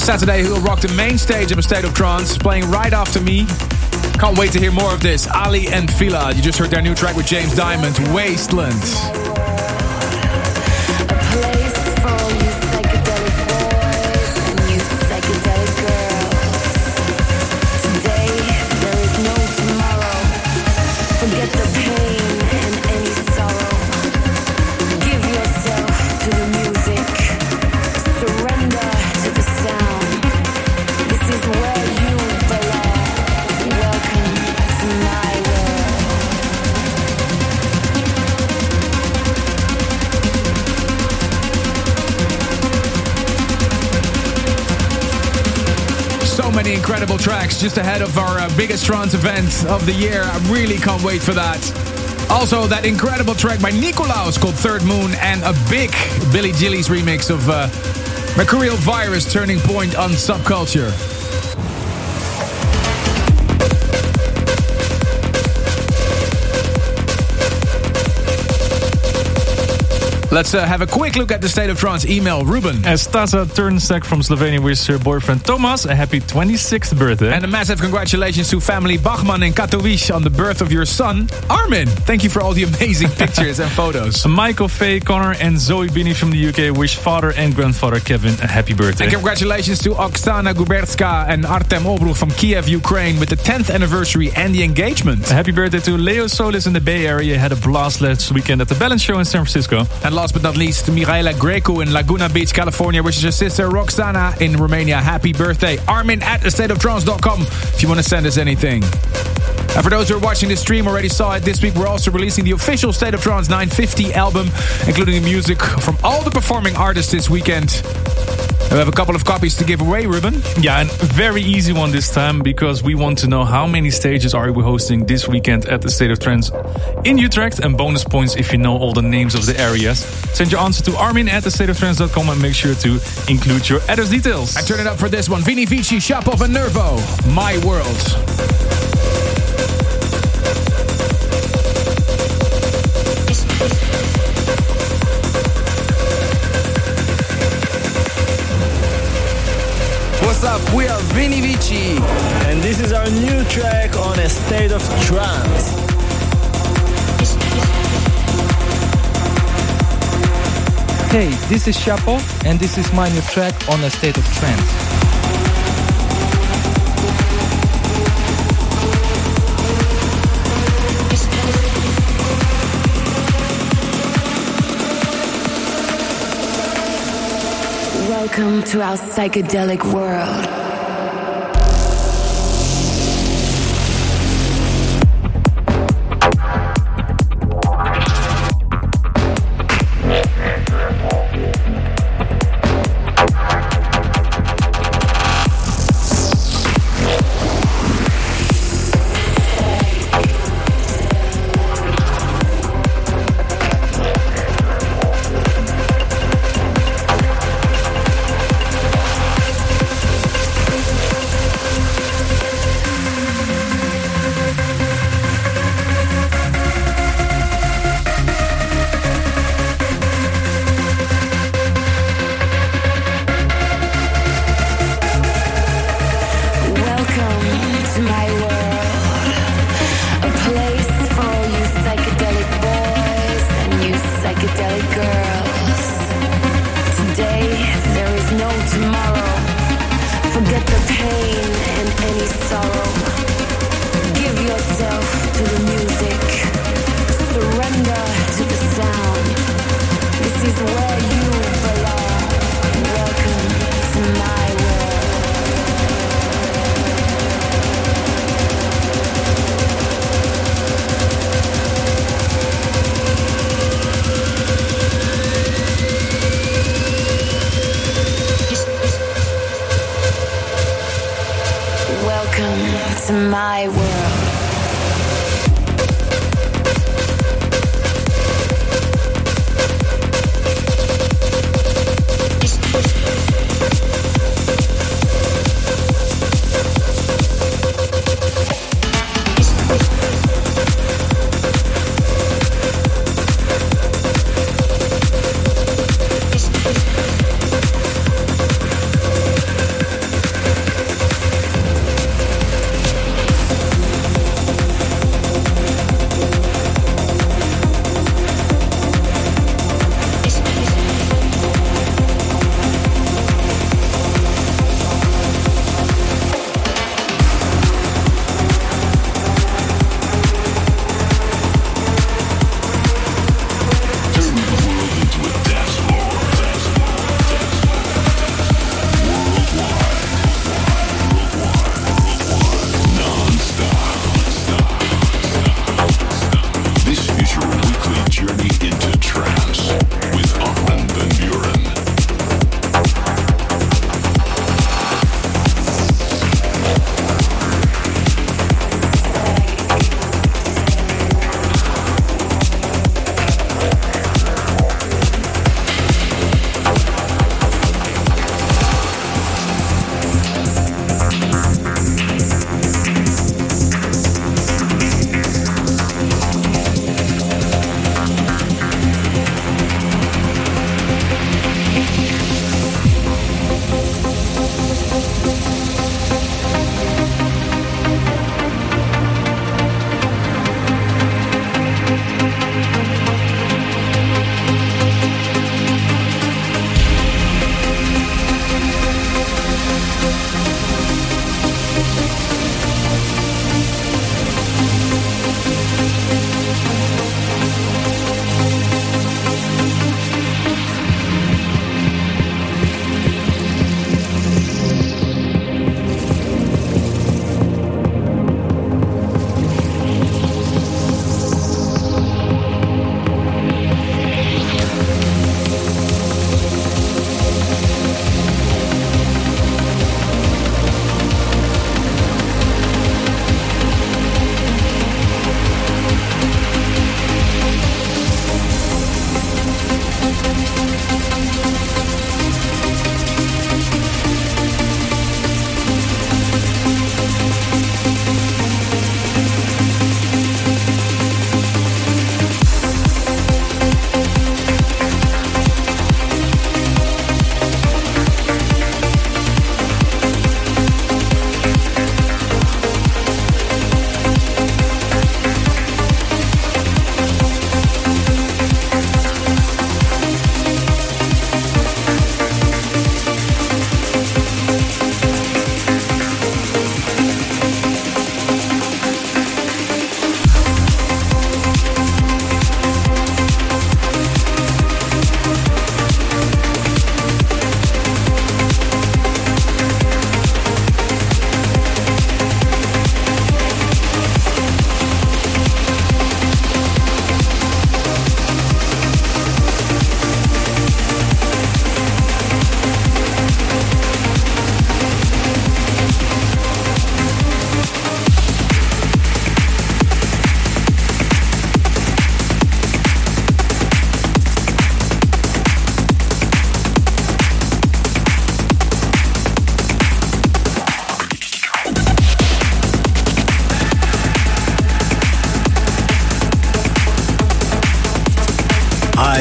This Saturday, he'll rock the main stage of a State of Trance, playing right after me. Can't wait to hear more of this. Aly and Fila. You just heard their new track with James Dymond, Wasteland. Incredible tracks just ahead of our uh, biggest trance event of the year. I really can't wait for that. Also, that incredible track by Nikolaus called Third Moon, and a big Billy Gillies remix of uh, Mercurial Virus Turning Point on Subculture. Let's uh, have a quick look at the state of Trance Email Ruben. As Stasa Turnsek from Slovenia wishes her boyfriend Thomas a happy 26th birthday. And a massive congratulations to family Bachman in Katowice on the birth of your son, Armin. Thank you for all the amazing pictures and photos. Michael Faye, Connor, and Zoe Bini from the UK wish father and grandfather Kevin a happy birthday. And congratulations to Oksana Gubertska and Artem Obruch from Kiev, Ukraine with the 10th anniversary and the engagement. A happy birthday to Leo Solis in the Bay Area. Had a blast last weekend at the Balance Show in San Francisco. And last but not least, Mihaela Greco in Laguna Beach, California, wishes her sister Roxana in Romania happy birthday. Armin at thestateoftrance.com if you want to send us anything. And for those who are watching the stream already saw it, this week we're also releasing the official State of Trance 950 album, including the music from all the performing artists this weekend. And we have a couple of copies to give away, Ruben. Yeah, and very easy one this time because we want to know how many stages are we hosting this weekend at the State of Trance in Utrecht and bonus points if you know all the names of the areas. Send your answer to armin at thestateoftrance.com and make sure to include your address details. I turn it up for this one. Vini Vici, Shapov and Nervo, My World. We are Vini Vici. And this is our new track on a state of trance. Hey, this is Shapov, and this is my new track on a state of trance. Welcome to our psychedelic world.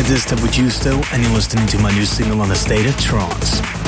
This is Tempo Giusto, and you're listening to my new single on the State of Trance.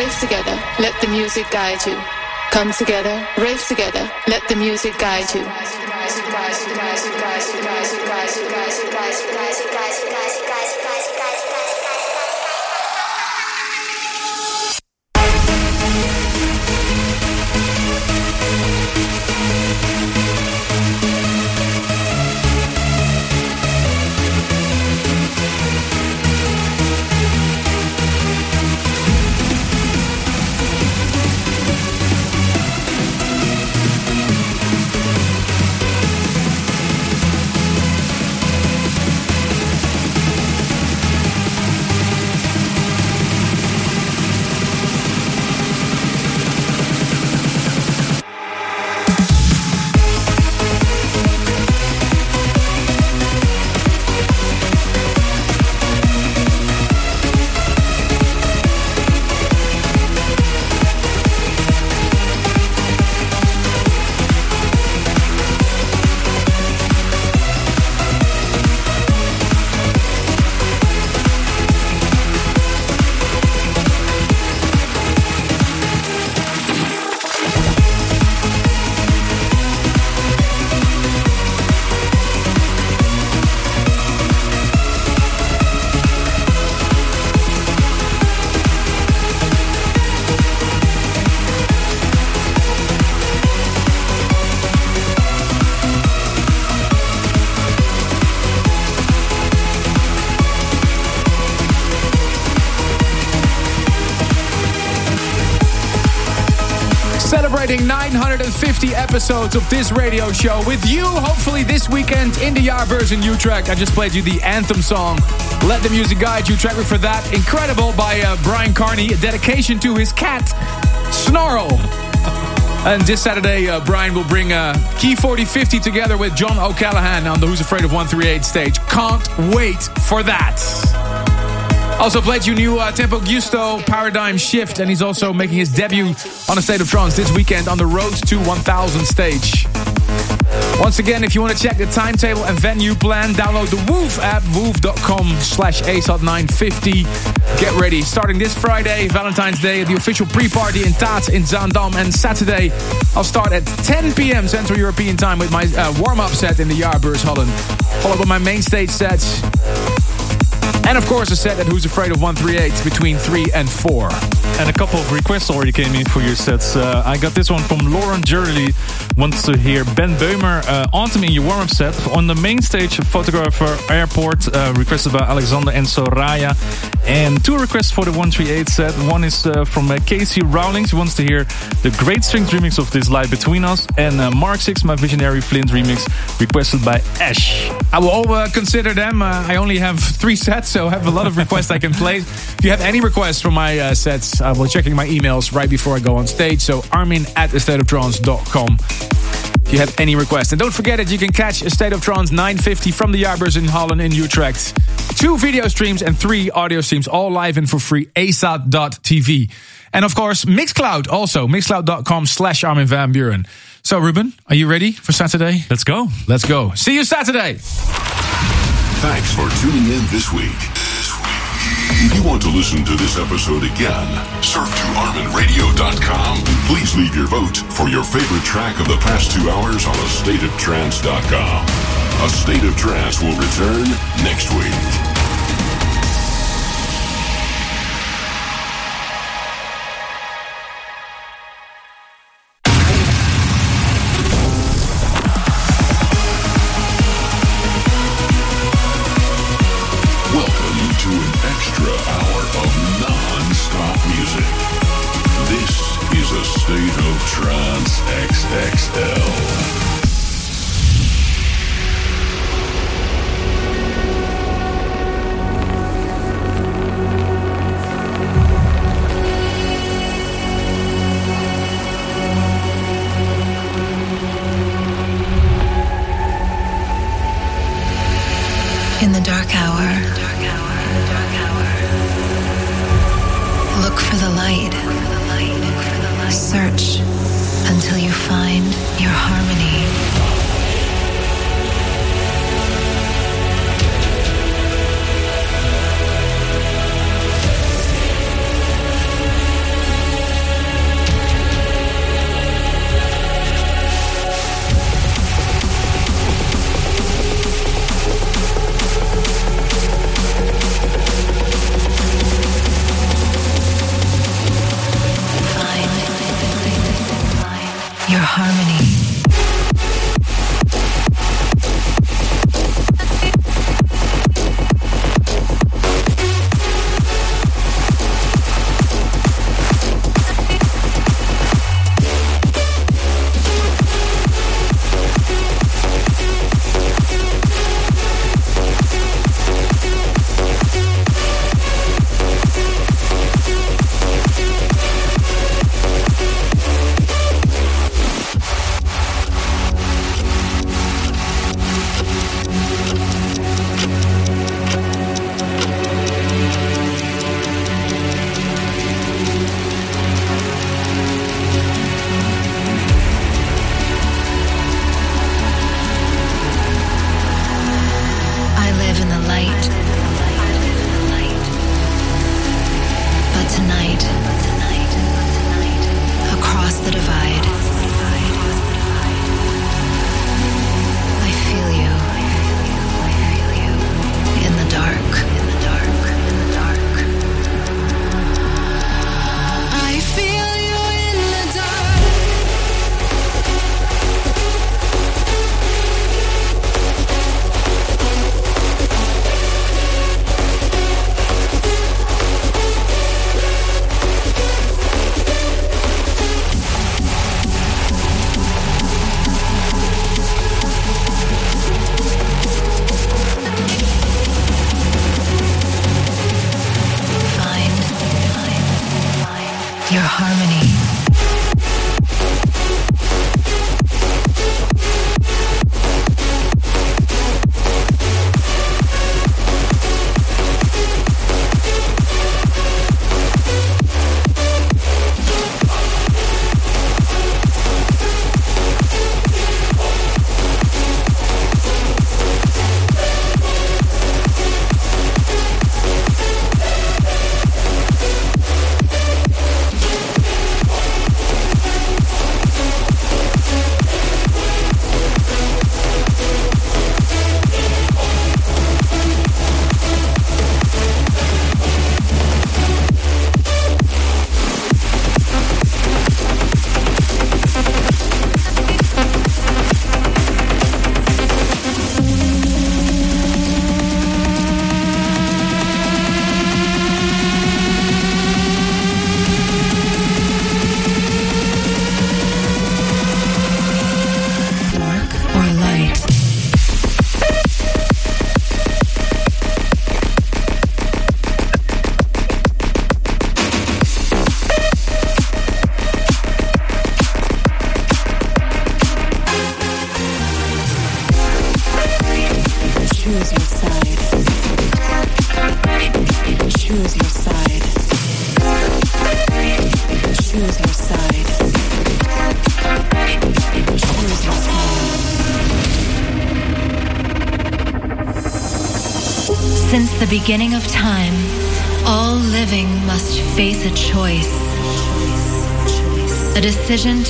Rave together, let the music guide you. Come together, rave together, let the music guide you. Celebrating 950 episodes of this radio show with you, hopefully this weekend in the Jaarbeurs in Utrecht. I just played you the anthem song, Let the Music Guide You. Track Me for that, Incredible by uh, Bryan Kearney, a dedication to his cat, Snarl. And this Saturday, uh, Bryan will bring uh, Key 4050 together with John O'Callaghan on the Who's Afraid of 138 stage. Can't wait for that. Also played you new uh, Tempo Giusto Paradigm Shift, and he's also making his debut on a State of Trance this weekend on the Road to 1000 stage. Once again, if you want to check the timetable and venue plan, download the WOOV app, woov.com slash ASOT950. Get ready. Starting this Friday, Valentine's Day, the official pre-party in Taets in Zaandam. And Saturday, I'll start at 10 p.m. Central European time with my uh, warm-up set in the Jaarbeurs Holland. Followed by my main stage sets. And of course, a set at Who's Afraid of 138 between 3 and 4. And a couple of requests already came in for your sets. Uh, I got this one from Lauren Jurley. Wants to hear Ben Böhmer uh, Autumn in your warm-up set. On the main stage, Photographer Airport, uh, requested by Alexander and Soraya. And two requests for the 138 set. One is uh, from uh, Casey Rowlings. He wants to hear the Great Strings remix of This Light Between Us. And uh, Mark 6, my Visionary Flint remix, requested by Ash. I will all uh, consider them. Uh, I only have three sets, so I have a lot of requests I can play. If you have any requests for my uh, sets, I will checking my emails right before I go on stage. So armin at thestateoftrance.com if you have any requests. And don't forget that you can catch A State of Trance 950 from the Jaarbeurs in Holland in Utrecht. Two video streams and three audio streams, all live and for free, asot.tv. And of course, Mixcloud also, mixcloud.com slash Armin Van Buuren. So Ruben, are you ready for Saturday? Let's go. Let's go. See you Saturday. Thanks for tuning in this week. If you want to listen to this episode again, surf to ArminRadio.com. Please leave your vote for your favorite track of the past two hours on AstateOfTrance.com. A State of Trance will return next week.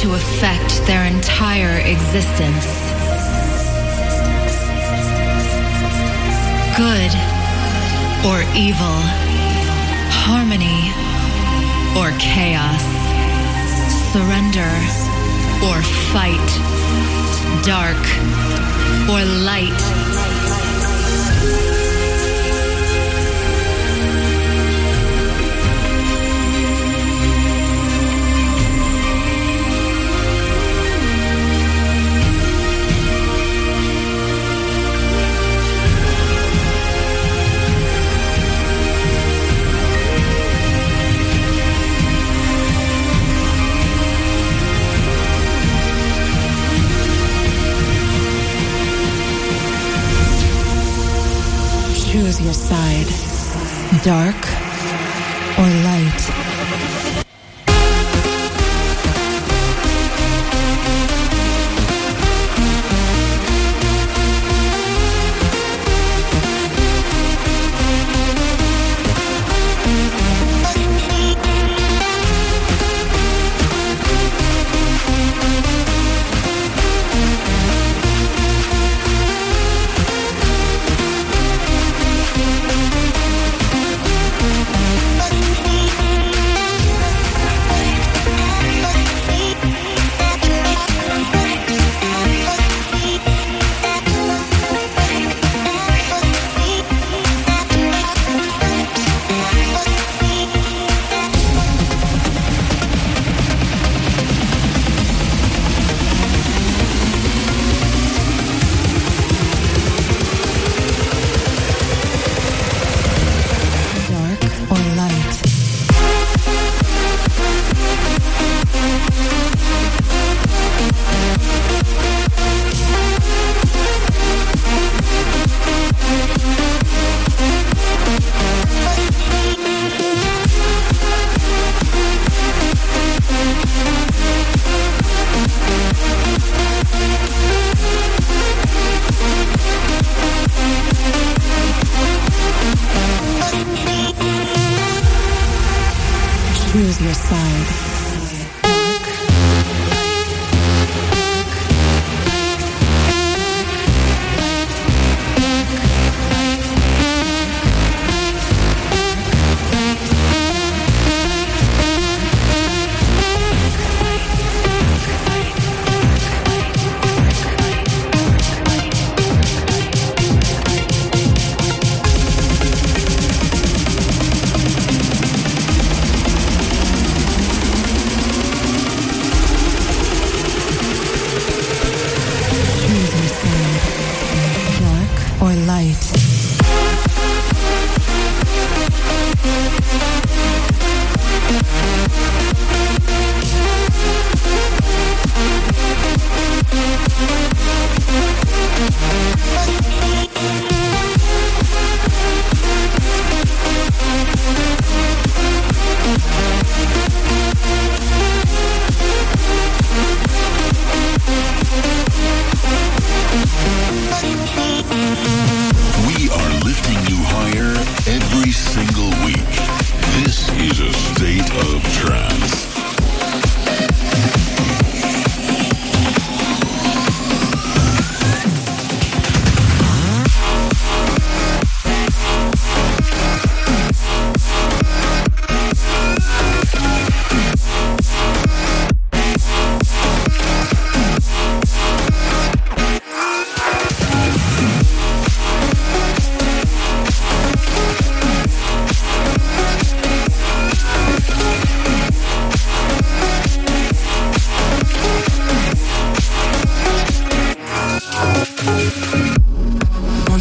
To affect their entire existence. Good or evil. Harmony or chaos. Surrender or fight. Dark or light. Your side. Dark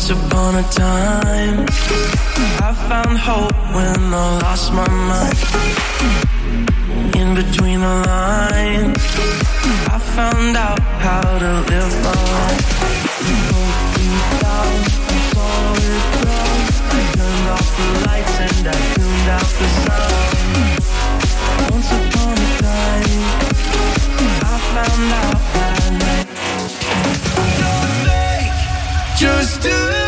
Once upon a time, I found hope when I lost my mind. In between the lines, I found out how to live my life. Down. I turned off the lights and I tuned out the sound. Once upon a time, I found out that just do,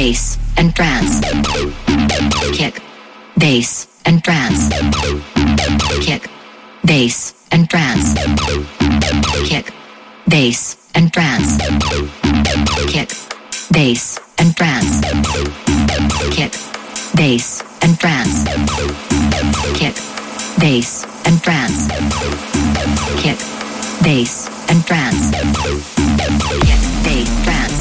bass, and trance. Kick, bass, and trance. Kick, bass, and trance. Kick, bass, and trance. Kick, bass, and trance. Kick, bass, and trance. Kick, bass, and trance. Kick, bass, and trance. Kick, bass, trance.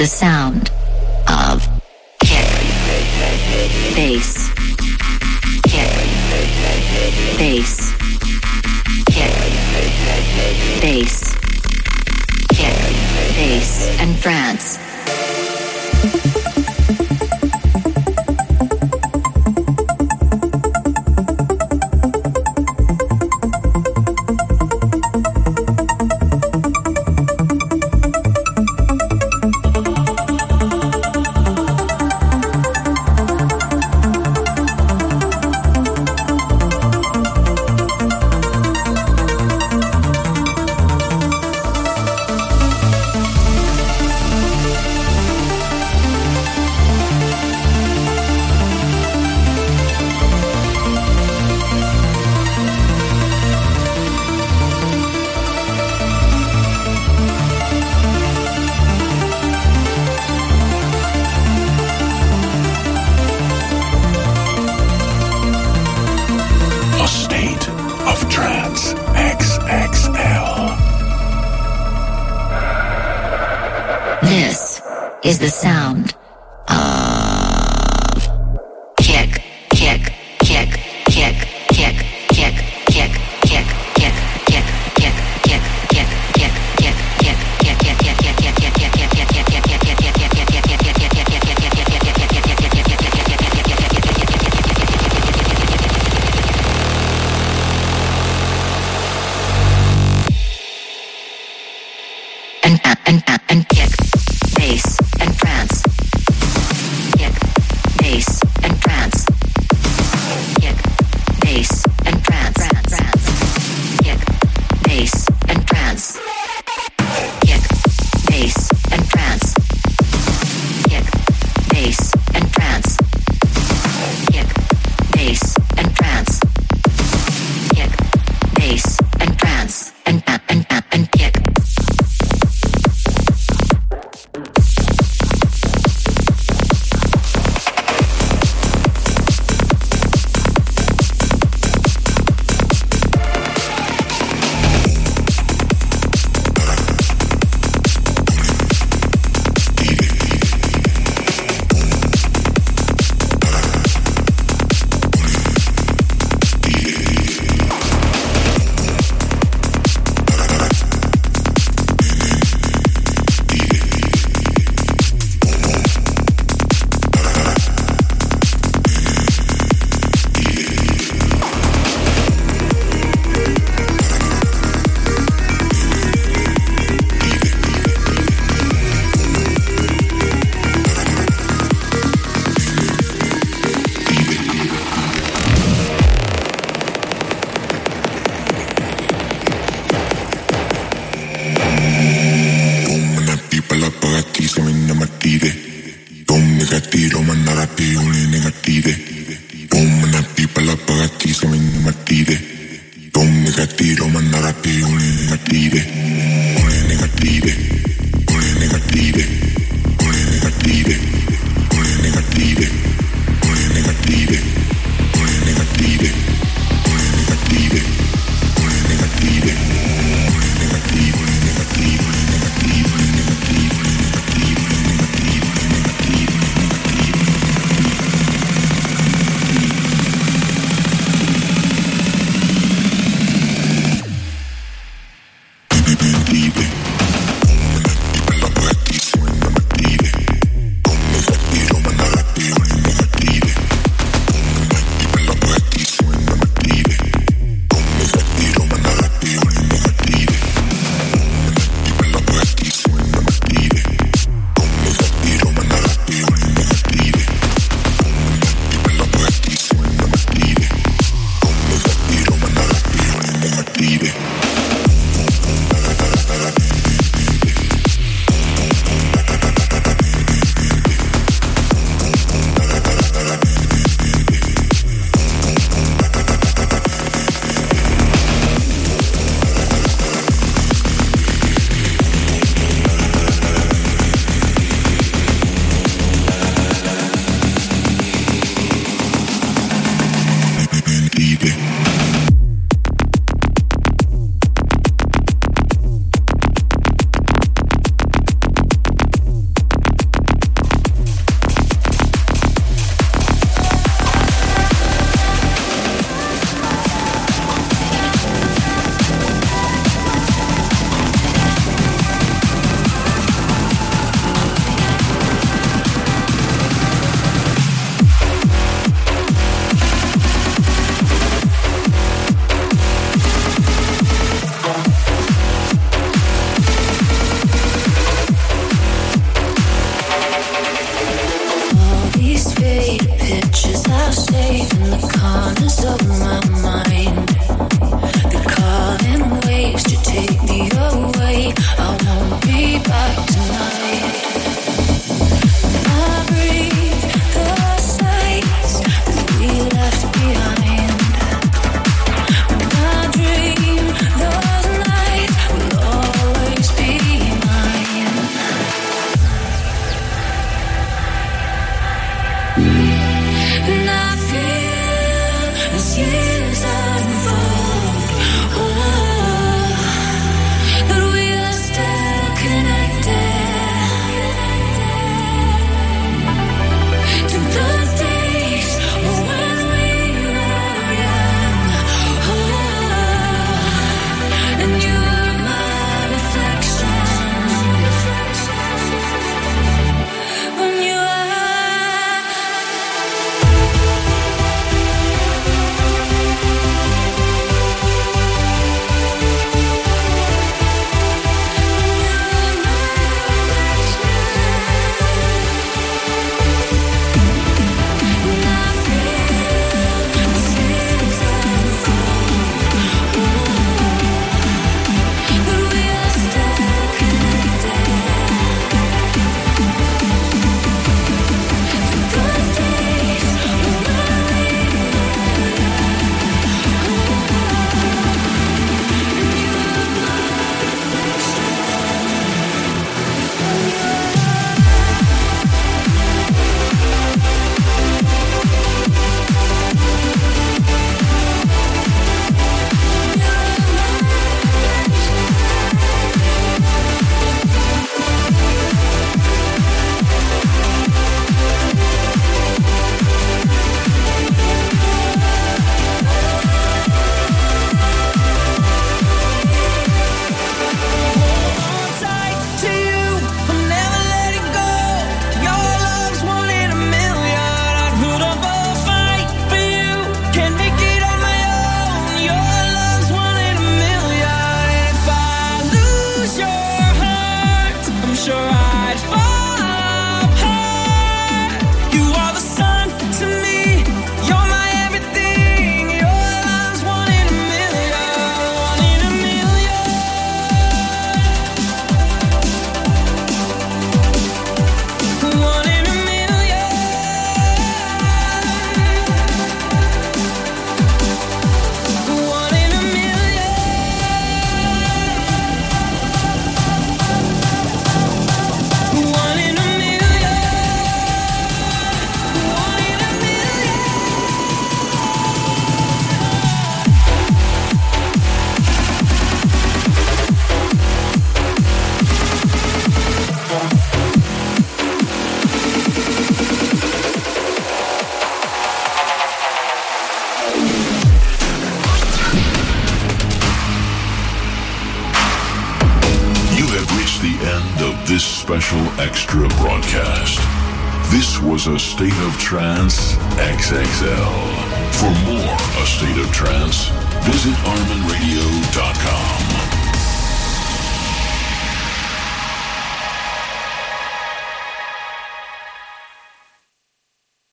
The sound